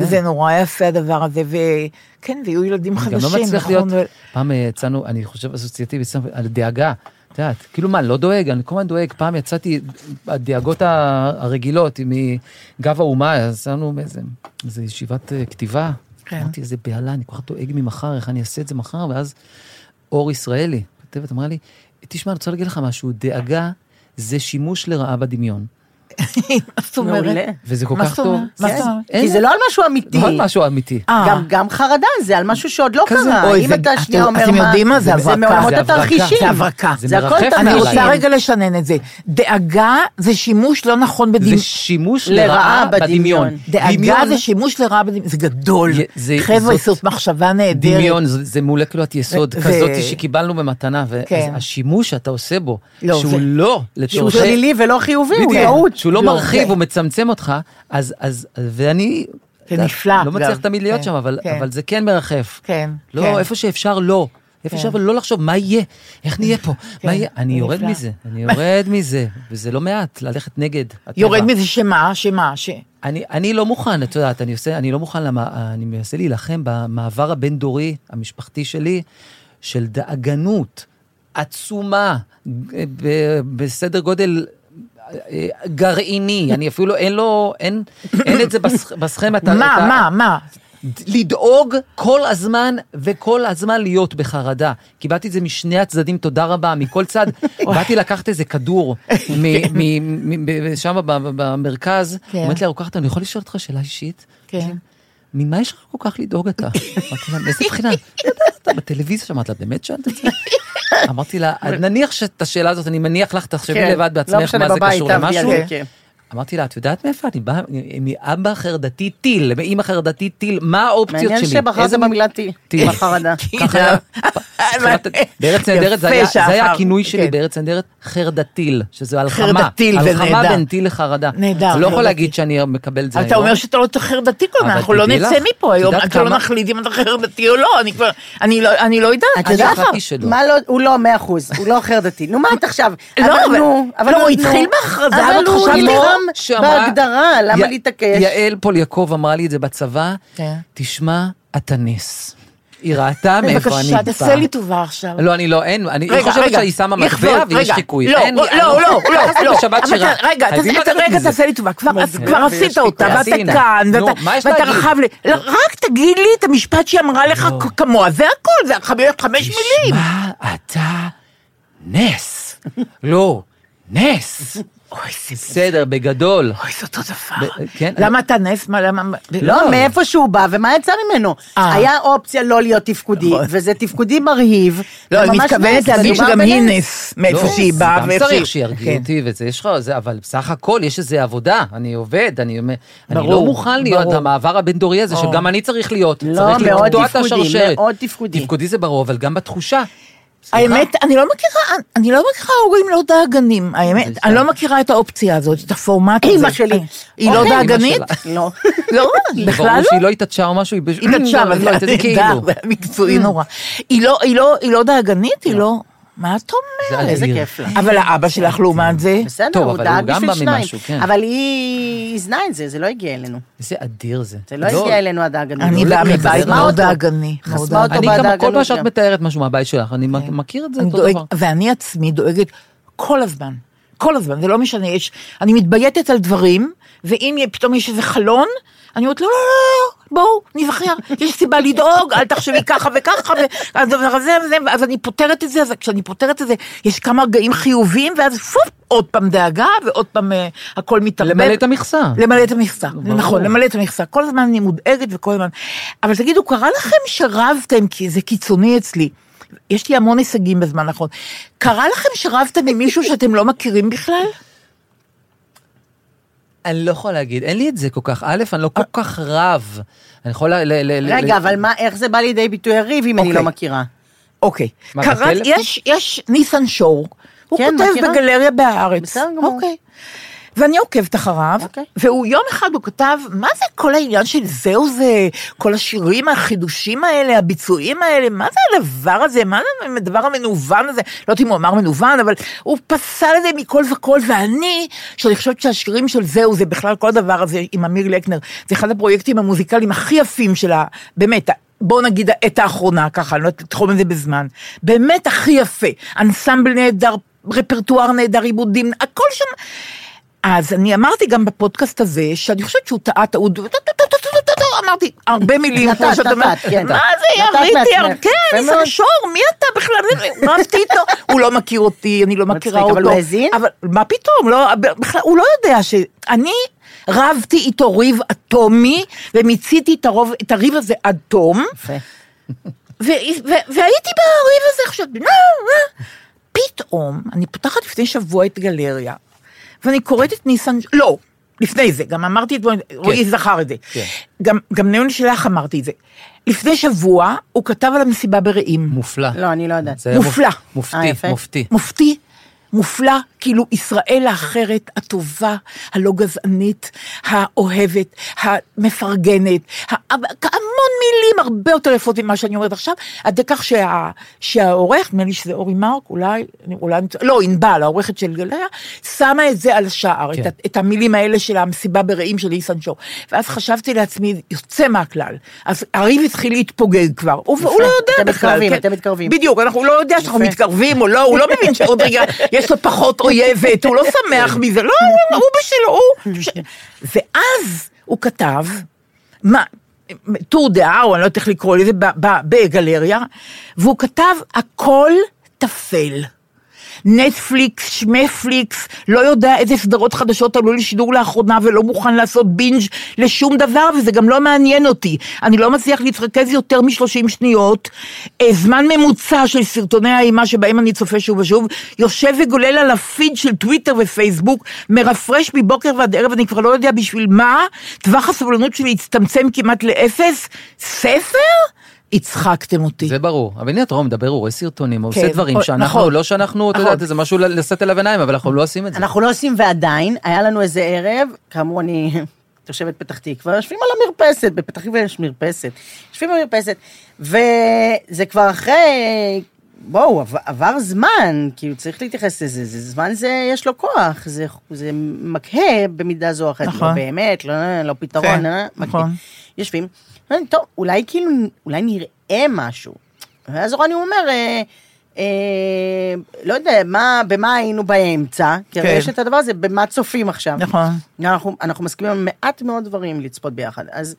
זה-. זה נורא יפה הדבר הזה, וכן, ויהיו ילדים אני חדשים. גם לא מצליח להיות, פעם אה, יצאנו, אני חושב אסוציאטיבי, על דאגה. את יודעת, כאילו מה, לא דואג, אני כל הזמן דואג. פעם יצאתי, הדאגות הרגילות, מגב האומה, אז יצאנו באיזה איזה ישיבת אה, כתיבה. כן. אמרתי, איזה בהלה, אני כל כך דואג ממחר, איך אני אעשה את זה מחר, ואז אור ישראלי, כתבת, אמרה לי, תשמע, אני רוצה להגיד לך משהו, דאגה זה שימוש לרעה בדמיון. מה זאת אומרת? וזה כל מה כך טוב. מה כן. זאת אומרת? אין- כי זה לא על משהו אמיתי. לא על משהו אמיתי. אה. גם, גם חרדה זה על משהו שעוד לא קרה. אם זה- אתה שנייה אומר אתם יודעים מה זה זה הברקה? מעולמות זה הברקה. התרחישים. זה הברקה. זה זה הכל תרחישים. אני. רוצה רגע לשנן את זה. דאגה זה שימוש לא נכון בדמיון. זה שימוש לרעה בדמיון. דאגה זה שימוש לרעה בדמיון, זה גדול. זה- חבר'ה, זאת- מחשבה נהדרת. דמיון זה, זה מולקולת יסוד כזאת שקיבלנו במתנה, כן. והשימוש שאתה עושה בו, לא, שהוא זה- לא שהוא לצורכי... שלילי ולא חיובי, הוא טעות. שהוא לא לא, מרחיב, זה- הוא מצמצם אותך, אז, אז, ואני... זה נפלא, לא מצליח. תמיד להיות כן, שם, אבל, כן. אבל זה כן מרחף. כן, לא, כן. איפה שאפשר, לא. איפה כן. שאפשר לא לחשוב, מה יהיה? איך נהיה פה? כן, מה יהיה? אני יורד. מזה, אני יורד מזה, וזה לא מעט, ללכת נגד. יורד מזה שמה? שמה? ש... אני, אני לא מוכן, את יודעת, אני עושה, אני לא מוכן, למה, אני מנסה להילחם במעבר הבין-דורי, המשפחתי שלי, של דאגנות עצומה, בסדר גודל גרעיני, אני אפילו, אין לו, אין, אין את זה בסכ- בסכמה. את ה- את מה, ה- מה, מה? לדאוג כל הזמן וכל הזמן להיות בחרדה. קיבלתי את זה משני הצדדים, תודה רבה, מכל צד. באתי לקחת איזה כדור שם במרכז. אומרת לי הרוקחת, אני יכול לשאול אותך שאלה אישית? כן. ממה יש לך כל כך לדאוג אתה? אמרתי לה, מאיזה בחינה? אתה בטלוויזיה שמעת לה, באמת שאלת את זה? אמרתי לה, נניח שאת השאלה הזאת, אני מניח לך, תחשבי כן. לבד לא בעצמך משנה, מה זה קשור למשהו. אמרתי לה, את יודעת מאיפה אני באה? מאבא חרדתי טיל, מאמא חרדתי טיל, מה האופציות שלי? מעניין שבחרת במילה טיל, טיל. בחרדה. בארץ נהדרת זה היה- הכינוי שלי כן. בארץ נהדרת, חרדתיל, שזה הלחמה. חרדתיל, זה הלחמה. בין טיל לחרדה. נהדר, אתה לא יכול חרדתי. להגיד שאני מקבל את זה היום. אתה אומר שאתה לא תחר דתי כל אנחנו לא נצא מפה היום, אתה לא נחליט אם אתה חר דתי או לא, אני אני לא- אני לא יודעת. את אני יודעת. מה לא, הוא לא מאה אחוז, הוא לא אחר דתי. נו, מה את עכשיו? לא, אבל- לא, הוא. התחיל בהכרזה אבל הוא חשבתי- נלחם שאמרה- בהגדרה, למה י- להתעקש? יעל פול יעקב אמרה לי את זה בצבא, כן. תשמע, אתה נס. היא ראתה מאיפה אני בבקשה, בא. תעשה לי טובה עכשיו. לא, אני לא, אין, אני חושבת שהיא שמה מטבע ויש חיקוי. לא, לא, לא, לא, לא. בשבת שירה. רגע, תעשה- לי טובה, כבר עשית. אותה, ואתה. כאן, ואתה? רחב לי. לא, רק תגיד לי את המשפט שהיא אמרה לך כמוה, זה הכל, זה חמש מילים. תשמע, אתה נס. לא, נס. אוי, זה בסדר, בגדול. אוי, זה אותו דבר. ב- כן, למה אתה נס? מה, למה? לא, מאיפה שהוא בא, ומה יצא ממנו? אה. היה אופציה לא להיות תפקודי, וזה תפקודי מרהיב. לא, היא וממש מתכוונת להגיד שגם היא. נס, מאיפה לא, שהיא באה גם צריך שירגיעו כן. אותי וזה, יש לך, אבל בסך הכל יש איזה עבודה, אני עובד, אני, אני לא מוכן להיות. במעבר הבין-דורי הזה. שגם אני צריך להיות, לא, מאוד תפקודי. מאוד תפקודי. תפקודי זה ברור, אבל גם בתחושה. סליחה? האמת, אני לא מכירה, אני לא מכירה הורים לא דאגנים, האמת, אני לא מכירה את האופציה הזאת, את הפורמט הזה. אמא שלי. היא לא אוקיי, דאגנית? לא. לא, בכלל ברור לא. שהיא לא התעטשה או משהו, היא נטשה, אבל לא, זה זה כאילו. נהדר, זה מקצועי נורא. היא לא- היא לא- היא לא דאגנית? היא לא... מה את אומרת? איזה. כיף לה. אבל האבא שלך לעומת זה, בסדר, הוא אבל הוא דאג גם בשביל שניים. כן. אבל היא הזנה את זה, זה לא הגיע אלינו. איזה אדיר זה. זה לא הגיע אלינו הדאגנות. אני לא באה מבית מאוד. דאגני. חסמה אותו גם, כל בדאגנות פעם שאת. מתארת משהו מהבית שלך, אני מכיר את זה אותו דבר. ואני עצמי דואגת כל הזמן, כל הזמן, זה לא משנה, יש, אני מתבייתת על דברים, ואם פתאום יש איזה חלון, אני אומרת, לא, לא, לא, לא, בואו, נזכר, יש סיבה לדאוג, אל תחשבי ככה וככה, והדבר הזה וזה, אז אני פותרת את זה, אז כשאני פותרת את זה, יש כמה רגעים חיוביים, ואז פופ, עוד פעם דאגה, ועוד פעם אה, הכל מתערבב. למלא את המכסה. למלא את המכסה, ברור. נכון, למלא את המכסה. כל הזמן אני מודאגת וכל הזמן... אבל תגידו, קרה לכם שרבתם, כי זה קיצוני אצלי, יש לי המון הישגים בזמן האחרון, קרה לכם שרבתם עם מישהו שאתם לא מכירים בכלל? אני לא יכול להגיד, אין לי את זה כל כך. א', אני לא כל כך רב. אני יכול ל... רגע, ל- אבל מה, איך זה בא לידי ביטוי הריב אם אני אוקיי. לא מכירה? אוקיי. מה, קראת, בטלפון? יש, יש ניסן שור, הוא כן, כותב מכירה. בגלריה בהארץ. בסדר גמור. אוקיי. ואני עוקבת אחריו, אוקיי. והוא יום אחד הוא כתב, מה זה כל העניין של זהו זה, כל השירים, החידושים האלה, הביצועים האלה, מה זה הדבר הזה, מה זה הדבר המנוון הזה, לא יודעת אם הוא אמר מנוון, אבל הוא פסל את זה מכל וכל, ואני, שאני חושבת שהשירים של זהו, זה בכלל כל הדבר הזה עם אמיר לקנר, זה אחד הפרויקטים המוזיקליים הכי יפים שלה, באמת, בוא נגיד העת האחרונה, ככה, אני לא לתחום את זה בזמן, באמת הכי יפה, אנסמבל נהדר, רפרטואר נהדר, עיבודים, הכל שם. אז אני אמרתי גם בפודקאסט הזה, שאני חושבת שהוא טעה טעות, אמרתי הרבה מילים, כמו שאת אומרת, כן. מה זה יריתי. כן, ניסן מאוד. שור, מי אתה בכלל, רבתי איתו, הוא לא מכיר אותי, אני לא מכירה אותו. אבל הוא האזין? אבל מה פתאום, לא, הוא לא יודע שאני רבתי איתו ריב אטומי, ומיציתי את הריב הזה עד תום, והייתי בריב הזה עכשיו. פתאום, אני פותחת לפני שבוע את גלריה, ואני קוראת את ניסן, לא, לפני זה, גם אמרתי את זה, רועי זכר את זה. כן. גם, גם נאון שלך אמרתי את זה. לפני שבוע, הוא כתב על המסיבה ברעים. מופלא. לא, אני לא יודעת. מופלא. מופ- אה, מופתי, יפה. מופתי. מופתי, מופלא, כאילו ישראל האחרת, הטובה, הלא גזענית, האוהבת, המפרגנת, המון מילים הרבה יותר יפות ממה שאני אומרת עכשיו, עד כך שה, שהעורך, נדמה לי שזה אורי מרק, אולי, אני- אולי, לא, ענבל, העורכת של גלריה, שמה את זה על השער, כן. את, את המילים האלה של המסיבה ברעים של איסן שור. ואז חשבתי לעצמי, יוצא מהכלל. אז הריב התחיל להתפוגג כבר, הוא, הוא לא יודע אתם בכלל. מתקרבים, כן? אתם מתקרבים. בדיוק, אנחנו לא יודע שאנחנו. מתקרבים או לא, הוא לא מבין שעוד רגע יש לו פחות אויבת, הוא לא שמח מזה, לא, הוא- בשלו, הוא... ש- ואז הוא כתב, מה, טור דעה, או אני לא יודעת איך לקרוא לזה, בגלריה, והוא כתב, הכל טפל. נטפליקס, שמפליקס, לא יודע איזה סדרות חדשות עלו לשידור לאחרונה ולא מוכן לעשות בינג' לשום דבר וזה גם לא מעניין אותי. אני לא מצליח להתרכז יותר מ-30 שניות. אה, זמן ממוצע של סרטוני האימה שבהם אני צופה שוב ושוב, יושב וגולל על הפיד של טוויטר ופייסבוק, מרפרש מבוקר ועד ערב, אני כבר לא יודע בשביל מה, טווח הסבלנות שלי הצטמצם כמעט לאפס. ספר? הצחקתם אותי. זה ברור. אבל הנה אתה רואה, מדבר, הוא רואה סרטונים, הוא כן, עושה דברים או- שאנחנו, נכון. לא שאנחנו, אתה נכון. יודע, זה משהו לשאת אליו עיניים, אבל אנחנו לא עושים את זה. אנחנו לא עושים ועדיין, היה לנו איזה ערב, כאמור אני תושבת פתח תקווה, יושבים על המרפסת, בפתח תקווה יש מרפסת, יושבים במרפסת, וזה כבר אחרי, בואו, עבר, עבר זמן, כאילו צריך להתייחס לזה, זה זמן זה, יש לו כוח, זה, זה מקהה במידה זו או אחרת, נכון. לא באמת, לא, לא פתרון, כן, אה. נכון. יושבים, אומרים, טוב, אולי כאילו, אולי נראה משהו. ואז רוני אומר, אה, אה, לא יודע, מה, במה היינו באמצע, כי הרי כן. יש את הדבר הזה, במה צופים עכשיו. נכון. אנחנו, אנחנו מסכימים על מעט מאוד דברים לצפות ביחד, אז,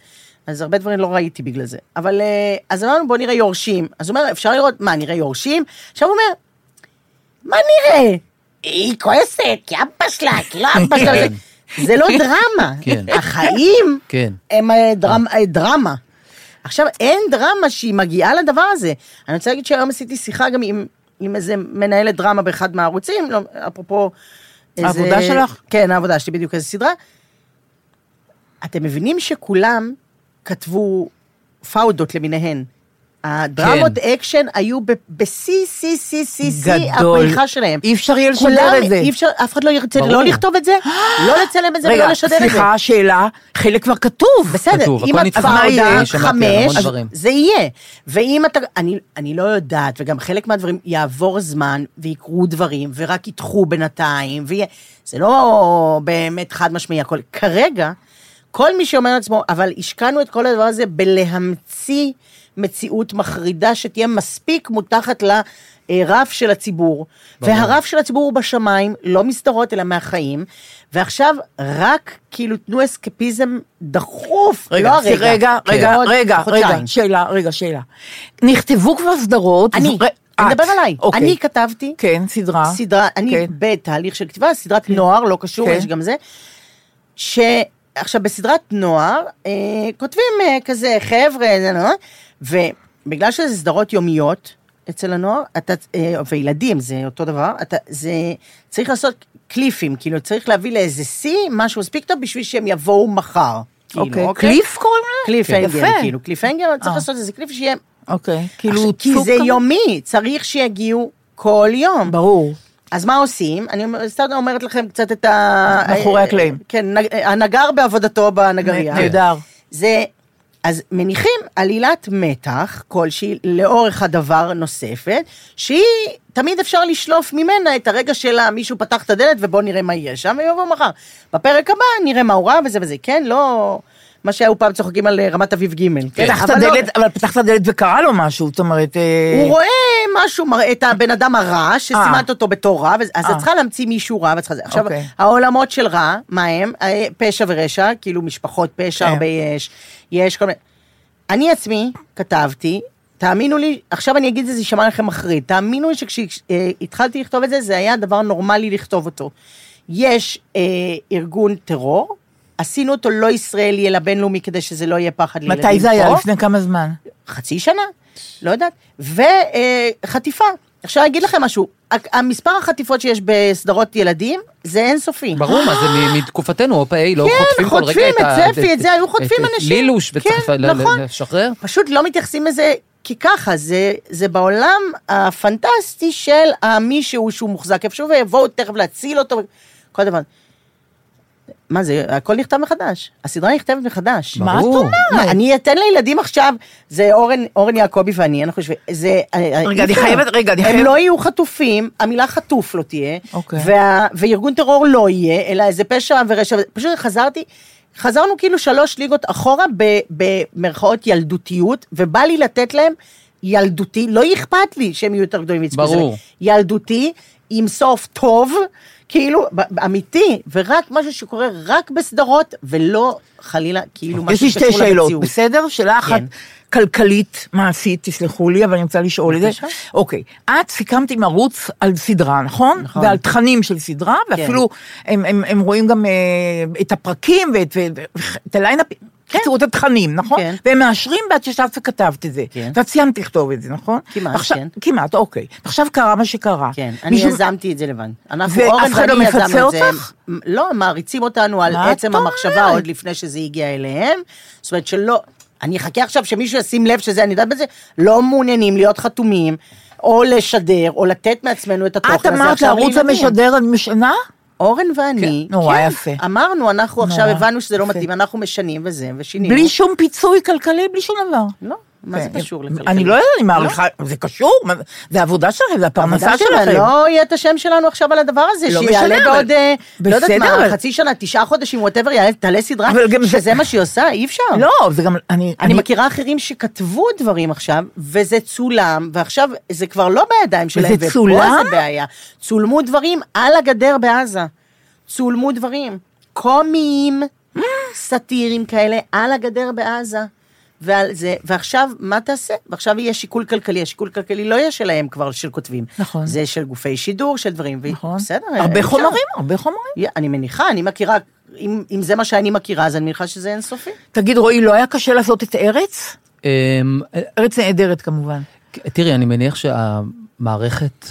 אז הרבה דברים לא ראיתי בגלל זה. אבל, אה, אז אמרנו, בוא נראה יורשים. אז הוא אומר, אפשר לראות, מה, נראה יורשים? עכשיו הוא אומר, מה נראה? היא כועסת, כי אבא שלה, כי לא אבא שלה. זה- לא דרמה. כן. החיים כן. הם אה, דרמ, אה, דרמה. עכשיו, אין דרמה שהיא מגיעה לדבר הזה. אני רוצה להגיד שהיום עשיתי שיחה גם עם, עם איזה מנהלת דרמה באחד מהערוצים, לא, אפרופו... איזה- העבודה שלך? כן, העבודה שלי, בדיוק איזה סדרה. אתם מבינים שכולם כתבו פאודות למיניהן. הדרמות כן. אקשן היו בשיא, שיא, שיא, שיא, שיא. הפריחה שלהם. אי אפשר יהיה לשדר את זה. אי אפשר, אף אחד לא ירצה ברור. לא לכתוב את זה, לא לצלם את זה ולא רגע, לשדר את זה. סליחה, שאלה, חלק כבר כתוב. בסדר, כתוב, אם את על המון חמש. זה יהיה. ואם אתה, אני, אני לא יודעת, וגם חלק מהדברים, יעבור זמן, ויקרו דברים, ורק ידחו בינתיים, ויהיה, זה לא באמת חד משמעי הכל. כרגע, כל מי שאומר לעצמו, אבל השקענו את כל הדבר הזה בלהמציא מציאות מחרידה שתהיה מספיק מותחת לרף של הציבור. והרף של הציבור הוא בשמיים, לא מסדרות אלא מהחיים, ועכשיו רק כאילו תנו אסקפיזם דחוף, רגע, לא הרגע. רגע, כן. רגע, עוד רגע. רגע, שאלה, רגע, שאלה. נכתבו כבר סדרות. אני, ו- אני. מדבר עליי. אוקיי. אני כתבתי כן, סדרה. סדרה, אני כן. בתהליך של כתיבה, סדרת נוער, לא קשור, כן. יש גם זה. ש... עכשיו, בסדרת נוער, אה, כותבים אה, כזה, חבר'ה, לא, ובגלל שזה סדרות יומיות אצל הנוער, אתה, אה, וילדים, זה אותו דבר, אתה, זה, צריך לעשות קליפים, כאילו, צריך להביא לאיזה שיא, משהו מספיק טוב בשביל שהם יבואו מחר. כאילו, אוקיי. קליף קוראים לזה? קליפהנגר, יפה. כאילו, קליפהנגר, צריך אה. לעשות איזה קליף שיהיה... אוקיי, כאילו עכשיו, כי זה כזה? יומי, צריך שיגיעו כל יום. ברור. אז מה עושים? אני סתם אומרת לכם קצת את ה... מאחורי הקלעים. כן, נג- הנגר בעבודתו בנגרייה. נהדר. זה... אז מניחים עלילת מתח כלשהי לאורך הדבר נוספת, שהיא, תמיד אפשר לשלוף ממנה את הרגע שלה, מישהו פתח את הדלת ובואו נראה מה יהיה שם, ויבוא מחר. בפרק הבא נראה מה הוא ראה וזה וזה, כן? לא... מה שהיו פעם צוחקים על אה, רמת אביב ג', כן? פתח את אבל לא- הדלת, אבל פתח את הדלת וקרה לו משהו, זאת אומרת... אה, הוא רואה משהו, מראה את הבן אדם הרע, שסימנת אותו בתור רע, אז אה. את צריכה להמציא מישהו רע. עכשיו, אוקיי. העולמות של רע, מה הם? אה, פשע ורשע, כאילו משפחות פשע, כן. הרבה יש, יש כל מיני... אני עצמי כתבתי, תאמינו לי, עכשיו אני אגיד את זה, זה יישמע לכם מחריד, תאמינו לי שכשהתחלתי לכתוב את זה, זה היה דבר נורמלי לכתוב אותו. יש אה, ארגון טרור, עשינו אותו לא ישראלי אלא בינלאומי כדי שזה לא יהיה פחד לילדים מתי זה היה? פה. לפני כמה זמן? חצי שנה, לא יודעת, וחטיפה. עכשיו אני אגיד לכם משהו, המספר החטיפות שיש בסדרות ילדים זה אינסופי. ברור, מה זה מ- מתקופתנו, אופיי, לא כן, חוטפים כל רגע חוטפים את את ה... ספי, את זה, היו חוטפים את- את אנשים. לילוש, כן, וצריך ל- נכון. לשחרר. פשוט לא מתייחסים לזה כככה, זה, זה בעולם הפנטסטי של המישהו שהוא מוחזק איפשהו, ויבואו תכף להציל אותו, כל דבר. מה זה, הכל נכתב מחדש. הסדרה נכתבת מחדש. מה את. אומרת? אני אתן לילדים עכשיו, זה אורן, אורן יעקבי ואני, אנחנו יושבים, זה... רגע, אני חייבת- רגע, אני הם חייבת- לא יהיו חתופים, המילה חטוף לא תהיה, אוקיי. וארגון טרור לא יהיה, אלא איזה פשע ורשע, פשוט חזרתי, חזרנו כאילו שלוש ליגות אחורה במרכאות ילדותיות, ובא לי לתת להם ילדותי, לא אכפת לי שהם יהיו יותר גדולים ויצפו בזה. ברור. ילדותי, עם סוף טוב, כאילו, אמיתי, ורק משהו שקורה רק בסדרות, ולא חלילה, כאילו, יש משהו לי שתי שקשור שאלות, למציאות. בסדר? שאלה אחת כן. כלכלית, מעשית, תסלחו לי, אבל אני רוצה לשאול את זה. אוקיי, את סיכמת עם ערוץ על סדרה, נכון? נכון. ועל תכנים של סדרה, ואפילו הם, הם, הם רואים גם אה, את הפרקים ואת, ואת, ואת הליינאפ. קיצור, את התכנים, נכון? כן. והם מאשרים ואת ישבת וכתבת את זה. כן. ואת סיימת לכתוב את זה, נכון? כמעט, עכשיו, כן. כמעט, אוקיי. עכשיו קרה מה שקרה. כן, אני מישהו- יזמתי את זה לבד. אנחנו, ואף אורן אחד לא ואני מפצה יזמנו את זה. אותך? מ- לא, מעריצים אותנו על עצם את המחשבה? עוד לפני שזה הגיע אליהם. זאת אומרת שלא, אני אחכה עכשיו שמישהו ישים לב שזה, אני יודעת בזה, לא מעוניינים להיות חתומים, או לשדר, או לתת מעצמנו את התוכן את הזה אמרת עכשיו לערוץ. המשדר אני משנה? אורן ואני, כן, נורא כן, יפה. אמרנו, אנחנו עכשיו נורא הבנו שזה לא יפה. מתאים, אנחנו משנים וזה, ושינינו. בלי שום פיצוי כלכלי, בלי שום דבר. לא, מה זה כן. קשור לכלכלי? אני לא יודעת, אני מעריכה, זה קשור, זה העבודה שלכם, זה הפרנסה עבודה שלכם. לא יהיה את השם שלנו עכשיו על הדבר הזה, לא שיעלה בעוד, אה, לא יודעת מה, חצי שנה, תשעה חודשים, וואטאבר, תעלה סדרה, שזה מה שהיא עושה, אי אפשר. לא, זה גם, אני... אני מכירה אחרים שכתבו דברים עכשיו, וזה צולם, ועכשיו זה כבר לא בידיים שלהם, וזה ופה צולם? זה בעיה. צולמו דברים על הגדר בעזה. צולמו דברים. קומיים, סאטירים כאלה, על הגדר בעזה. ועל זה, ועכשיו, מה תעשה? ועכשיו יהיה שיקול כלכלי, השיקול כלכלי לא יהיה שלהם כבר, של כותבים. נכון. זה של גופי שידור, של דברים, נכון. בסדר. הרבה אפשר. חומרים, הרבה חומרים. אני מניחה, אני מכירה, אם, אם זה מה שאני מכירה, אז אני מניחה שזה אינסופי. תגיד, רועי, לא היה קשה לעשות את ארץ? אמ, ארץ נהדרת כמובן. תראי, אני מניח שהמערכת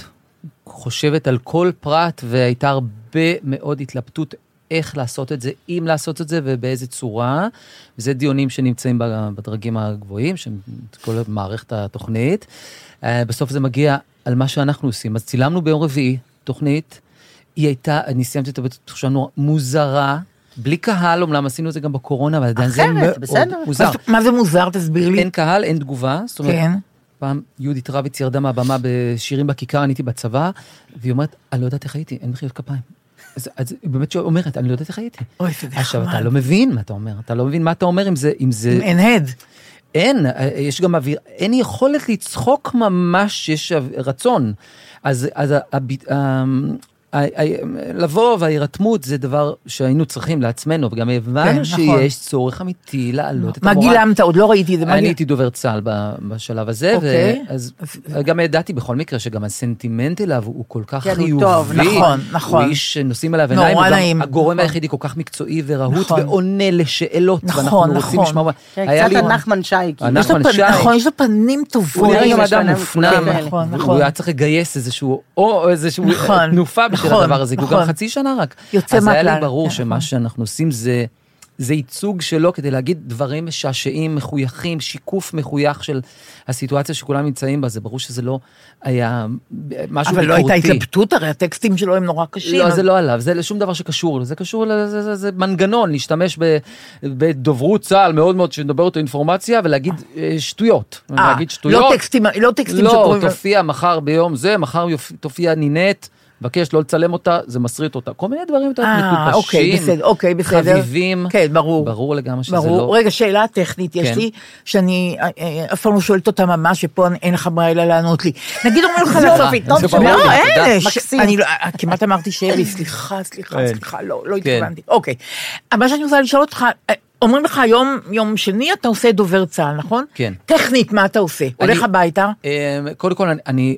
חושבת על כל פרט והייתה הרבה מאוד התלבטות איך לעשות את זה, אם לעשות את זה ובאיזה צורה. וזה דיונים שנמצאים בדרגים הגבוהים, של כל מערכת התוכנית. אה, בסוף זה מגיע על מה שאנחנו עושים. אז צילמנו ביום רביעי תוכנית, היא הייתה, אני סיימתי אותה בתחושה נורא מוזרה. בלי קהל, אומנם עשינו את זה גם בקורונה, אבל עדיין זה מאוד בסדר. מוזר. מה זה מוזר? תסביר לי. אין קהל, אין תגובה. זאת אומרת, כן. פעם יהודית רביץ ירדה מהבמה בשירים בכיכר, אני הייתי בצבא, והיא אומרת, אני לא יודעת איך הייתי, אין מחיאות כפיים. אז, אז באמת שהיא אומרת, אני לא יודעת איך הייתי. אוי, זה עכשיו, נחמד. אתה לא מבין מה אתה אומר, אתה לא מבין מה אתה אומר אם זה... אם זה... אין הד. אין, יש גם אוויר, אין יכולת לצחוק ממש, יש רצון. אז, אז ה- לבוא וההירתמות זה דבר שהיינו צריכים לעצמנו, וגם הבנו נכון. שיש צורך אמיתי להעלות את מה המורל. גילמת? עוד לא ראיתי את זה. אני הייתי דובר צה"ל בשלב הזה, אוקיי. ואז גם ידעתי בכל מקרה שגם הסנטימנט אליו הוא כל כך כן, חיובי. טוב, נכון, נכון. הוא איש שנושאים אליו עיניים, נורא הוא גם נעים. הגורם נכון. היחידי כל כך מקצועי ורהוט, נכון. ועונה לשאלות, נכון, ואנחנו רוצים. לשמוע. כן, היה קצת הנחמן שי, כאילו. יש לו נחמן פנ- שי. נכון, יש לו פנים טובות. הוא נראה גם אדם מופנם. נכון, הוא. היה צריך לגייס איזשהו, או איזשהו נכון, בשביל נכון, הדבר הזה, כי הוא נכון. גם חצי שנה רק. יוצא אז היה לי מהכלל, ברור כן, שמה נכון. שאנחנו עושים זה... זה ייצוג שלו כדי להגיד דברים משעשעים, מחויכים, שיקוף מחוייך של הסיטואציה שכולם נמצאים בה, זה ברור שזה לא היה משהו אבל ביקורתי. לא הייתה התלבטות, הרי הטקסטים שלו הם נורא קשים. לא, אז- זה לא עליו, זה לשום דבר שקשור, זה קשור, זה, זה, זה מנגנון, להשתמש ב, בדוברות צה"ל מאוד מאוד, שנדבר אותו אינפורמציה, ולהגיד אה, שטויות. אה, להגיד שטויות. לא טקסטים, לא טקסטים לא, שקוראים... תופיע מחר ביום זה, מחר תופיע נינט, מבקש לא לצלם אותה, זה מסריט אותה. כל מיני דברים יותר אה, אוקיי, מטופשים, בסדר, אוקיי, בסדר. חביבים. כן, ברור. ברור לגמרי שזה ברור. לא... רגע, שאלה טכנית יש כן. לי, שאני אה, אה, אף פעם לא שואלת אותה ממש, ופה אין לך ברירה אלא לענות לי. נגיד אומרים לך... יופי, לך- טוב זה שבאת. ברור לי, לא, תודה. אין, ש- מקסים. לא, כמעט אמרתי שבי, סליחה, סליחה, כן. סליחה, לא לא כן. התכוונתי. אוקיי. מה שאני רוצה לשאול אותך, אומרים לך היום, יום שני אתה עושה דובר צה"ל, נכון? כן. טכנית, מה אתה עושה? הולך אני- הביתה? אה, קודם כל, אני, אני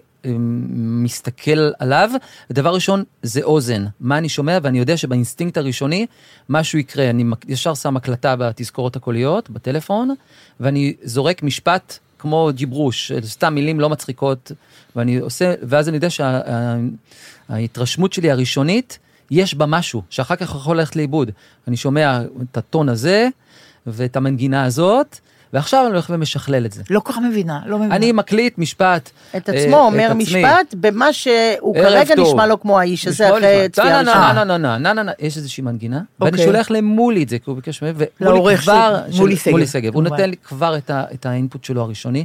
מסתכל עליו, ודבר ראשון, זה אוזן. מה אני שומע, ואני יודע שבאינסטינקט הראשוני, משהו יקרה. אני ישר שם הקלטה בתזכורות הקוליות, בטלפון, ואני זורק משפט כמו ג'יברוש, סתם מילים לא מצחיקות, ואני עושה, ואז אני יודע שההתרשמות שלי הראשונית, יש בה משהו, שאחר כך יכול ללכת לאיבוד. אני שומע את הטון הזה, ואת המנגינה הזאת, ועכשיו אני הולך ומשכלל את זה. לא כל כך מבינה, לא מבינה. אני מקליט משפט. את אה, עצמו אומר. משפט במה שהוא כרגע טוב. נשמע לו כמו האיש הזה אחרי. צפייה נה, ראשונה. נה, נה, נה, נה, נה, נה, יש איזושהי מנגינה, ואני אוקיי. שולח למולי את זה, כי הוא ביקש ממני, ומולי כבר, מולי סגב, מולי סגב, הוא. נותן לי כבר את ה- את האינפוט שלו הראשוני.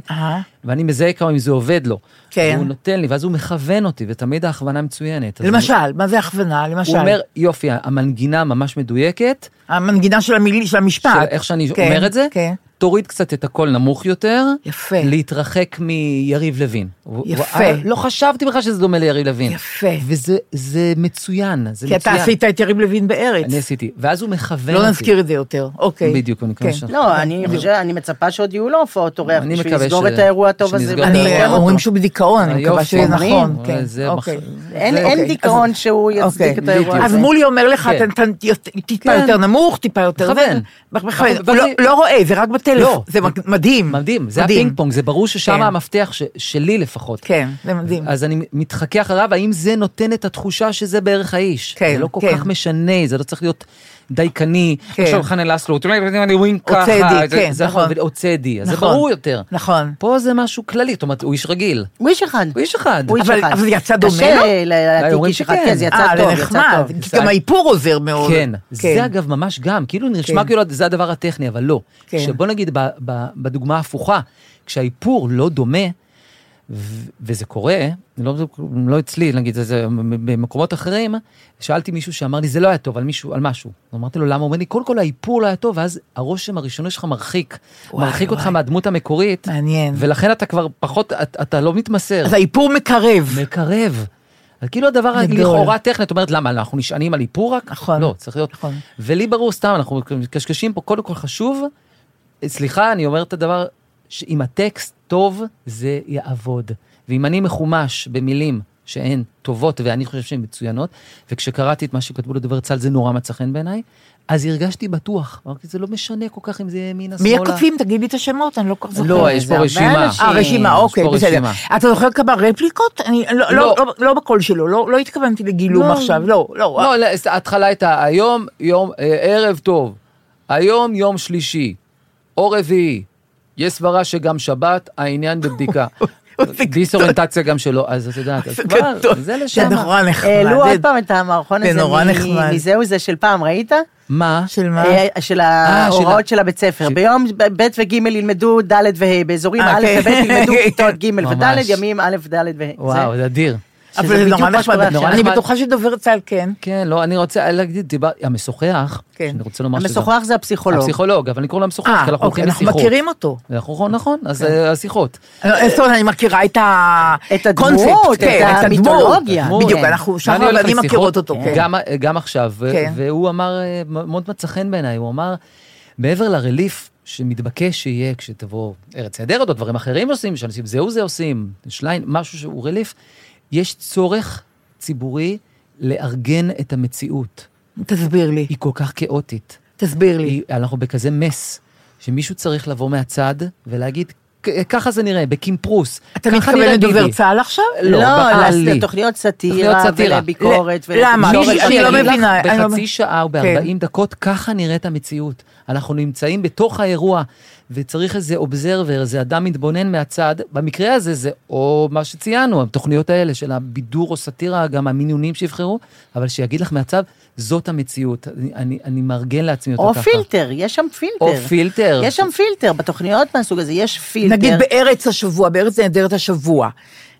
ואני מזהה כמה אם זה עובד לו. כן. הוא נותן לי, ואז הוא מכוון אותי, ותמיד ההכוונה מצוינת. למשל, מה זה הכוונה? למשל. הוא אומר, יופי, המנגינה ממש מדויקת, המנגינה של המשפט. איך שאני כן, אומר את זה, כן. תוריד קצת את הקול נמוך יותר. יפה. להתרחק מיריב לוין. יפה. הוא- לא חשבתי בכלל שזה דומה ליריב לוין. יפה. וזה זה מצוין, זה כי מצוין. אתה עשית את יריב לוין בארץ. אני עשיתי, ואז הוא מכוון לא אותי. נזכיר את זה יותר, אוקיי. בדיוק, אני מקווה כן. ש- לא, אני חושב, אני מצפה שעוד יהיו לו הופעות אורח אני בשביל מקווה לסגור ש- את האירוע הטוב הזה. אני. אומרים שהוא בדיכאון, אני מקווה שיהיה. נכון. כן, זה אוקיי. אין אוקיי. דיכאון שהוא יצדיק אוקיי. את האירוע. הזה. אז מולי אומר לך, כן. טיפה כן. יותר נמוך, טיפה יותר... מכוון. הוא לא- לא רואה, זה רק בטלפון. לא. זה מדהים. מדהים, זה מדהים. הפינג פונג, זה ברור ששם כן. המפתח ש- שלי לפחות. כן, זה מדהים. אז אני מתחכה אחריו, האם זה נותן את התחושה שזה בערך האיש? כן, זה לא כל כן. כך משנה, זה לא צריך להיות דייקני. כן. עכשיו חנה לסלו, אתם יודעים, אני ווינק ככה. צדי, זה- כן, זה נכון. או צדי, אז זה נכון. ברור יותר. נכון. פה זה משהו כללי, זאת אומרת, הוא איש רגיל. הוא איש אחד. הוא איש אחד. הוא איש אבל- אחד. אבל זה יצא דומה לו? להעתיק אומרים איש אחד, שכן. כן, זה יצא אה, טוב, זה יצא. טוב. כי גם האיפור עוזר מאוד. כן, זה אגב ממש גם, כאילו נשמע כן. כאילו זה הדבר הטכני, אבל לא. כן. שבוא נגיד בדוגמה ההפוכה, כשהאיפור לא דומה, ו- וזה קורה, לא, לא אצלי, נגיד, זה, זה במקומות אחרים, שאלתי מישהו שאמר לי, זה לא היה טוב, על מישהו, על משהו. אמרתי לו, למה? הוא אומר לי, קודם כל האיפור לא היה טוב, ואז הרושם הראשוני שלך מרחיק, וואי, מרחיק אותך וואי. מהדמות המקורית, מעניין. ולכן אתה כבר פחות, אתה, אתה לא מתמסר. אז האיפור מקרב. מקרב. אז כאילו הדבר. לכאורה טכני, את אומרת, למה, אנחנו נשענים על איפור רק? נכון. לא, צריך להיות. נכון. ולי ברור, סתם, אנחנו מקשקשים פה, קודם כל חשוב, סליחה, אני אומר את הדבר, שאם הטקסט טוב, זה יעבוד. ואם אני מחומש במילים שהן טובות, ואני חושב שהן מצוינות, וכשקראתי את מה שכתבו לדובר צה"ל, זה נורא מצא חן בעיניי, אז הרגשתי בטוח. אמרתי, זה לא משנה כל כך אם זה ימינה, מי שמאלה. הכותבים? תגיד לי את השמות, אני לא כל כך זוכרת. לא, יש פה רשימה. אה, רשימה, אוקיי, בסדר. אתה זוכר כמה רפליקות? אני לא- לא- לא. לא- לא בקול שלו, לא לא התכוונתי לגילום לא. עכשיו, לא, לא. לא, לא, ההתחלה הייתה היום, יום, אה, ערב טוב, היום יום שלישי, או רביעי, יש סברה שגם שבת, העניין בבדיקה. זה דיסאוריינטציה גם שלו, אז את יודעת, אז זה כבר. זה זה לשם. נורא נחמד. העלו זה- עוד פעם את המערכון זה הזה נורא מ- נחמד. מזהו זה של פעם, ראית? מה? של מה? אה, של ההוראות של הבית ספר. ביום ב' וג' ילמדו ד' וה', באזורים אה, א' כן. וב' ילמדו כיתות ג' וד'. ימים א', ד' וה'. וואו, זה אדיר. אבל זה נורא מה שקורה נחמד. אני נחמד. בטוחה שדובר צה"ל כן. כן, לא, אני רוצה להגיד, דיבר, המשוחח, כן. שאני רוצה לומר שזה... המשוחח זה הפסיכולוג. הפסיכולוג, אבל אני קורא לו המשוחח, אה, כי אנחנו אוקיי, הולכים אנחנו לשיחות. מכירים אותו. אנחנו, נכון, אז כן. אה, השיחות. אה, זאת אומרת, אני מכירה את ה... את הדמות, את כן. המיתולוגיה. בדיוק, כן. אנחנו, ואני לשיחות, מכירות אותו. גם, עכשיו. והוא אמר, מאוד מצא חן בעיניי, הוא אמר, מעבר לרליף שמתבקש שיהיה כשתבוא ארץ נהדרת או דברים אחרים עושים, שאנשים זהו זה עושים, שליין, משהו שהוא רליף, יש צורך ציבורי לארגן את המציאות. תסביר לי, היא כל כך כאוטית. תסביר לי. היא, אנחנו בכזה מס, שמישהו צריך לבוא מהצד ולהגיד, "כ- ככה זה נראה, בקימפרוס. אתה מתכוון לדובר ביבי." צה"ל עכשיו? לא, בכללי. לתוכניות סאטירה. ולביקורת. למה? אני לא לך, מבינה, לא בחצי שעה או כן. ב-40 דקות, ככה נראית המציאות. אנחנו נמצאים בתוך האירוע, וצריך איזה אובזרבר, איזה אדם מתבונן מהצד. במקרה הזה זה או מה שציינו, התוכניות האלה של הבידור או סאטירה, גם המינונים שיבחרו, אבל שיגיד לך מהצד, זאת המציאות. אני, אני, אני מארגן לעצמי אותה או ככה. פילטר, יש שם פילטר. או פילטר. יש שם פילטר, בתוכניות מהסוג הזה יש פילטר. נגיד בארץ השבוע, בארץ נהדרת השבוע.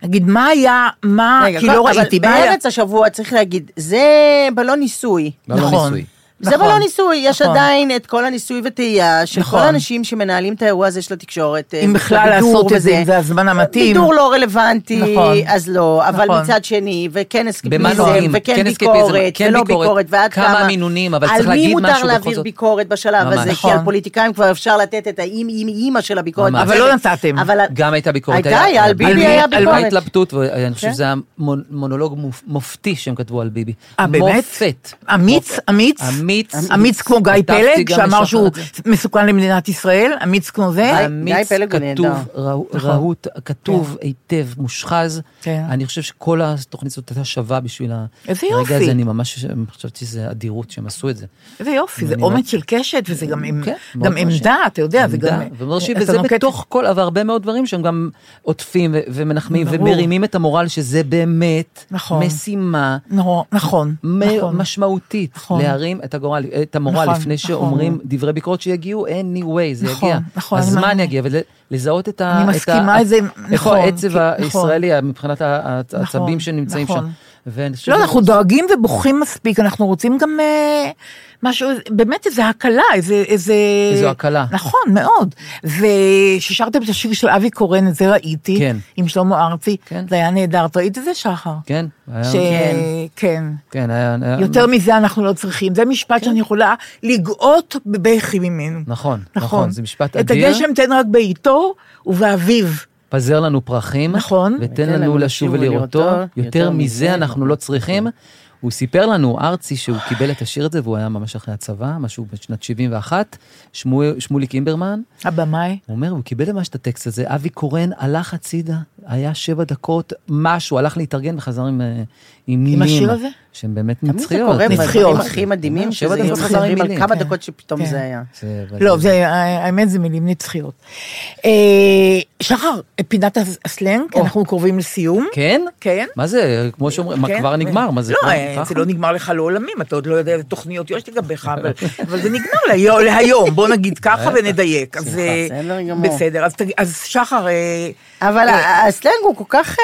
נגיד, מה היה, מה, רגע, כי לא ראיתי, מה היה... בארץ השבוע צריך להגיד, זה בלון ניסוי. לא נכון. ניסוי. זה נכון, בלון ניסוי, יש נכון. עדיין את כל הניסוי וטעייה של נכון. כל האנשים שמנהלים את האירוע הזה של התקשורת. אם אה, בכלל בבידור לעשות את זה. אם זה הזמן המתאים. בידור לא רלוונטי, נכון. אז לא, אבל נכון. מצד שני, וכן נוגעים? וכן כן ביקורת, כן ולא ביקורת, ביקורת, ועד כמה כמה... מינונים, אבל צריך להגיד על מי משהו מותר בכל להעביר זאת. ביקורת בשלב ממש. הזה, כי נכון. על פוליטיקאים כבר אפשר לתת את האימא של הביקורת. אבל לא נתתם. אבל גם הייתה ביקורת. הייתה, על ביבי היה על מה ביקורת. ההתלבטות, ואני חושב כן. שזה היה מונ- מונולוג מופ- מופתי שהם כתבו על ביבי. אה, באמת? מופת. אמיץ, אמיץ? אמיץ. אמיץ כמו גיא פלג, שאמר שהוא. מסוכן למדינת ישראל, אמיץ כמו זה. גיא אמיץ, כתוב, נכון. רהוט, כתוב היטב, מושחז. כן. אני חושב שכל התוכנית הזאת הייתה שווה בשביל הרגע יופי. הזה, אני ממש חשבתי שזה אדירות שהם עשו את זה. איזה יופי, זה אומץ של קשת, וזה גם כן. עמדה, אתה יודע, זה גם... אתה וזה בתוך כל, אבל הרבה מאוד דברים שהם גם עוטפים ומנחמים. ומרימים את המורל, שזה באמת נכון. משימה נכון, נכון. משמעותית, נכון. להרים את הגורל, את המורל נכון, לפני נכון. שאומרים דברי ביקורת שיגיעו anyway, זה נכון, יגיע. נכון, אני הזמן מאמינה. יגיע, ולזהות את ה... אני את מסכימה עם זה, נכון, העצב כי- הישראלי מבחינת נכון, העצבים שנמצאים נכון. שם. לא, אנחנו דואגים ובוכים מספיק, אנחנו רוצים גם אה, משהו, באמת איזה הקלה, איזה... איזה... איזו הקלה. נכון, מאוד. וכששרתם את השיר של אבי קורן, את זה ראיתי, כן. עם שלמה ארצי, כן. זה היה נהדר. את ראית את זה, שחר? כן, היה- ש... כן. כן, היה... היה- יותר מזה אנחנו לא צריכים. זה משפט שאני יכולה לגאות בבכי ממנו. נכון, נכון, זה משפט את אדיר. הגשם תן רק בעיתו ובאביב. פזר לנו פרחים, נכון. ותן לנו לשוב ולראותו, יותר מזה אנחנו לא צריכים. הוא סיפר לנו, ארצי, שהוא קיבל את השיר הזה, והוא היה ממש אחרי הצבא, משהו בשנת 71, שמואל- שמוליק אימברמן, הבמאי. הוא אומר, הוא קיבל ממש את הטקסט הזה, אבי קורן הלך הצידה, היה שבע דקות, משהו, הלך להתארגן וחזר עם, אה, עם מילים. השיר הזה? שהן באמת תמיד זה נצחיות. קורה נצחיות. בדברים הכי מדהימים, שזה מדברים על כמה כן. דקות שפתאום כן. זה היה. לא, זה, האמת זה מילים נצחיות. אה, שחר, פינת הסלנג. אנחנו קרובים לסיום. כן? כן. מה זה, כמו שאומרים, מה כן, כבר נגמר? מה זה? לא, אה? זה לא נגמר לך לעולמים, אתה עוד לא יודע איזה תוכניות יש לגביך, אבל- אבל זה נגמר להיום, בוא נגיד ככה ונדייק. אז, אה, בסדר גמור. בסדר, אז שחר, אבל הסלנג הוא כל כך...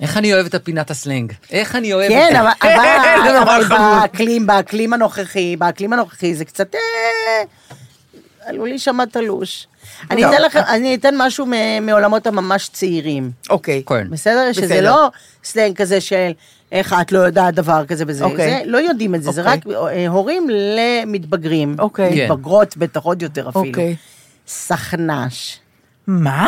איך אני אוהב את הפינת הסלנג. איך אני אוהב את כן. אבל- זה אבל נורא אבל חמוד. באקלים, באקלים הנוכחי, באקלים הנוכחי זה קצת... אה, עלול להישמע תלוש. אני לא. אתן לכם, אני אתן משהו מעולמות הממש צעירים. אוקיי. כן. בסדר? שזה בסדר. לא סלנג כזה של איך את לא יודעת דבר כזה וזה. אוקיי. זה, לא יודעים את זה, זה אוקיי. רק אה, הורים למתבגרים. אוקיי. כן. מתבגרות בטח עוד יותר אפילו. אוקיי. סחנש. מה?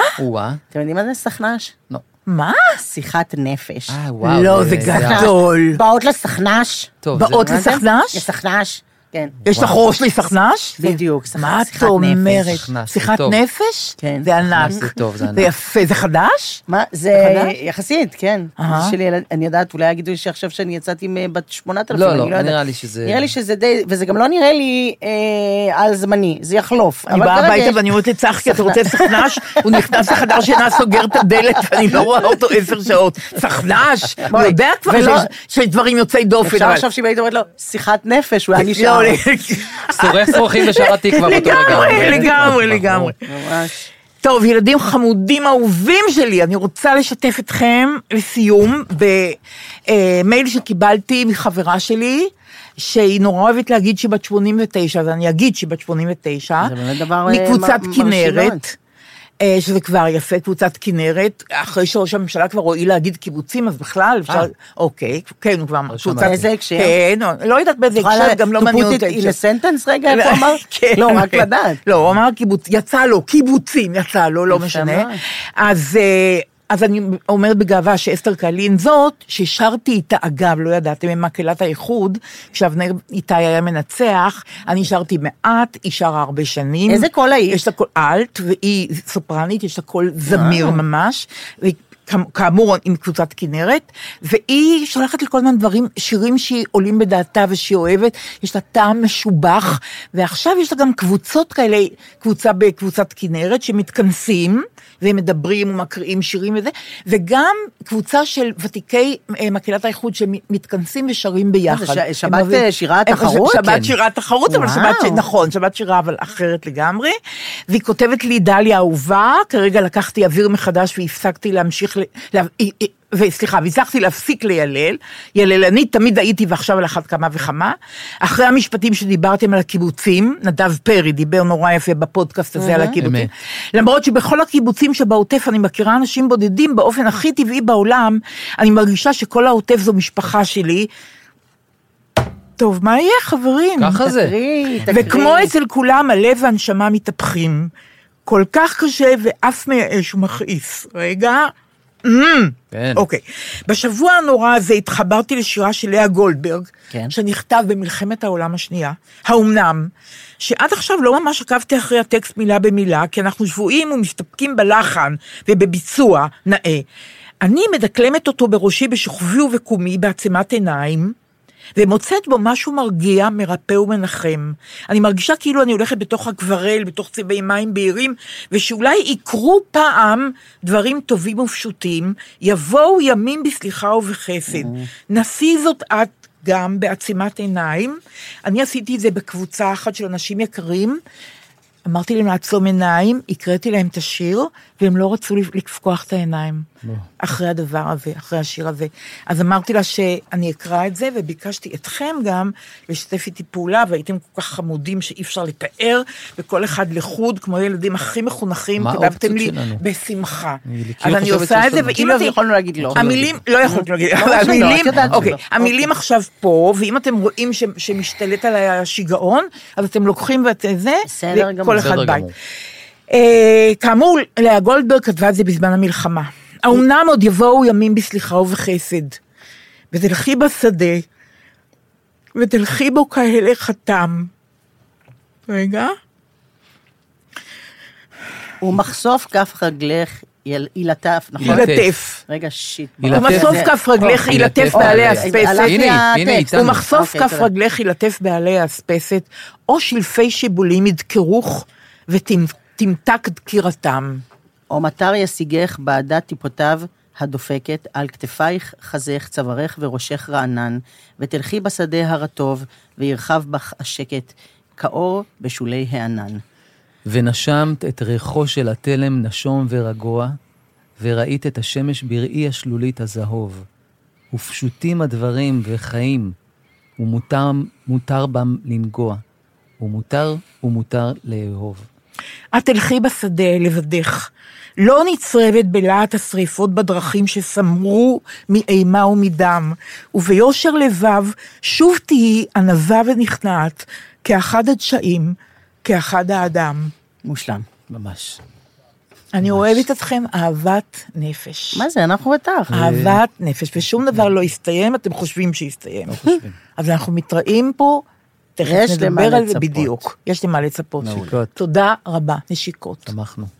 אתם יודעים מה זה סחנש? לא. מה? שיחת נפש. אה, וואו. לא, זה גדול. באות לסחנש. טוב, באות זה- לסחנש? לסחנש, כן. יש לך ראש לסחנש? בדיוק, סח- מה את שיחת אומרת? נפש. שיחת. נפש? כן. זה ענק. זה טוב, זה ענק. זה יפה, זה חדש? מה, זה? יחסית, כן. שלי, ילד- אני יודעת, אולי יגידו לי שעכשיו שאני יצאתי עם בת 8,000, לא, אני לא, יודעת. נראה לי שזה- נראה לי שזה די, וזה גם לא נראה לי אה, על זמני, זה יחלוף. אני באה הביתה ואני אומרת לצחקי, אתה רוצה סחנש? הוא נכנס לחדר שינה, סוגר את הדלת, ואני לא רואה אותו עשר שעות. סחנש? הוא יודע כבר שיש- דברים יוצאי דופן. אפשר עכשיו שאם היית אומרת לו, שיחת נפש, הוא היה נשאר. לא, שורף שרוכים בשער התקווה באותו רגע. לגמרי, לגמרי, ברור. לגמרי. ממש. טוב, ילדים חמודים אהובים שלי, אני רוצה לשתף אתכם לסיום במייל שקיבלתי מחברה שלי, שהיא נורא אוהבת להגיד שהיא בת 89, אז אני אגיד שהיא בת 89. זה באמת דבר, אה, מקבוצת מ- מרשים כנרת. אה, שזה כבר יפה, קבוצת כנרת, אחרי שראש הממשלה כבר הואיל להגיד קיבוצים, אז בכלל אפשר, אה. אוקיי, כן, הוא כבר, לא קבוצת, באיזה הקשר? כן, לא- לא יודעת באיזה הקשר, גם לא מעניין אותי. a sentence רגע, איפה אמר? כן, לא, רק כן. לדעת. לא, הוא אמר קיבוץ, יצא לו, קיבוצים, יצא לו, לא משנה. אז, אה, אז אני אומרת בגאווה שאסתר קלין זאת, ששרתי איתה, אגב, לא ידעתם, ממקהלת האיחוד, כשאבנר איתי היה מנצח, אני שרתי מעט, היא שרה הרבה שנים. איזה קול היית? יש לה קול אלט, והיא סופרנית, יש לה קול זמיר ממש. כאמור עם קבוצת כנרת, והיא שולחת לי כל הזמן דברים, שירים שהיא עולים בדעתה ושהיא אוהבת, יש לה טעם משובח, ועכשיו יש לה גם קבוצות כאלה, קבוצה בקבוצת כנרת, שמתכנסים, והם מדברים ומקריאים שירים וזה, וגם קבוצה של ותיקי אה, מקהלת האיחוד שמתכנסים ושרים ביחד. זה ש- שבת, אוהבים- אה, שירה הם- תחרות? שבת כן. שירה תחרות, אבל. שבת, ש- נכון, שבת שירה אבל אחרת לגמרי. והיא כותבת לי, דליה אהובה, כרגע לקחתי אוויר מחדש והפסקתי להמשיך. לה... וסליחה, והצלחתי להפסיק לילל, יללנית תמיד הייתי ועכשיו על אחת כמה וכמה. אחרי המשפטים שדיברתם על הקיבוצים, נדב פרי דיבר נורא יפה בפודקאסט הזה על הקיבוצים. למרות שבכל הקיבוצים שבעוטף אני מכירה אנשים בודדים באופן הכי טבעי בעולם, אני מרגישה שכל העוטף זו משפחה שלי. טוב, מה יהיה חברים? ככה זה. תקריא, תקריא. וכמו אצל כולם, הלב והנשמה מתהפכים. כל כך קשה ואף מייאש ומכעיס. רגע. כן. אוקיי. בשבוע הנורא הזה התחברתי לשירה של לאה גולדברג, כן. שנכתב במלחמת העולם השנייה. האומנם? שעד עכשיו לא ממש עקבתי אחרי הטקסט מילה במילה, כי אנחנו שבויים ומסתפקים בלחן ובביצוע נאה. אני מדקלמת אותו בראשי בשוכבי ובקומי בעצימת עיניים, ומוצאת בו משהו מרגיע, מרפא ומנחם. אני מרגישה כאילו אני הולכת בתוך הגברל, בתוך צבעי מים בהירים, ושאולי יקרו פעם דברים טובים ופשוטים, יבואו ימים בסליחה ובחסד. נשיא זאת את גם בעצימת עיניים. אני עשיתי את זה בקבוצה אחת של אנשים יקרים. אמרתי להם לעצום עיניים, הקראתי להם את השיר, והם לא רצו לפקוח את העיניים. אחרי הדבר הזה, אחרי השיר הזה. אז אמרתי לה שאני אקרא את זה, וביקשתי אתכם גם לשתף איתי פעולה, והייתם כל כך חמודים שאי אפשר לתאר, וכל אחד לחוד, כמו ילדים הכי מחונכים, כתבתם לי שלנו? בשמחה. אז כאילו אני עושה את זה, כאילו ואם אז יכולנו להגיד לא. המילים, לא להגיד, לא משנה, המילים, את יודעת אוקיי. המילים עכשיו פה, ואם אתם רואים שמשתלט עליי השיגעון, אז אתם לוקחים ואת זה. וכל אחד בית. אה, כאמור, לאה גולדברג כתבה את זה בזמן המלחמה. האומנם עוד יבואו ימים בסליחה ובחסד, ותלכי בשדה, ותלכי בו כאלה חתם. רגע. ומחשוף כף רגלך יל- ילטף, נכון? ילטף. ילטף. רגע, שיט. ומחשוף כף רגלך אוקיי. ילטף ילטף. בעלי אוקיי. אספסת. הלכתי הנה, הטקסט. הנה, איתנו. ומחשוף אוקיי, כף. רגלך ילטף בעלי האספסת, או שלפי שיבולים ידקרוך ותמתק דקירתם. או מטר ישיגך בעדת טיפותיו הדופקת, על כתפייך חזך, צווארך וראשך רענן, ותלכי בשדה הרטוב, וירחב בך השקט, כאור בשולי הענן. ונשמת את ריחו של התלם נשום ורגוע, וראית את השמש בראי השלולית הזהוב. ופשוטים הדברים וחיים, ומותר מותר בם לנגוע, ומותר ומותר לאהוב. את תלכי בשדה לבדך, לא נצרבת בלהט השריפות בדרכים שסמרו מאימה ומדם, וביושר לבב שוב תהיי ענווה ונכנעת, כאחד הדשאים, כאחד האדם. מושלם. ממש. אני אוהבת אתכם אהבת נפש. מה זה, אנחנו איתך. אהבת נפש, ושום דבר לא יסתיים, אתם חושבים שיסתיים. חושבים. אז אנחנו מתראים פה, תכף נדבר על זה. בדיוק. יש למה לצפות. תודה רבה, נשיקות. שמחנו.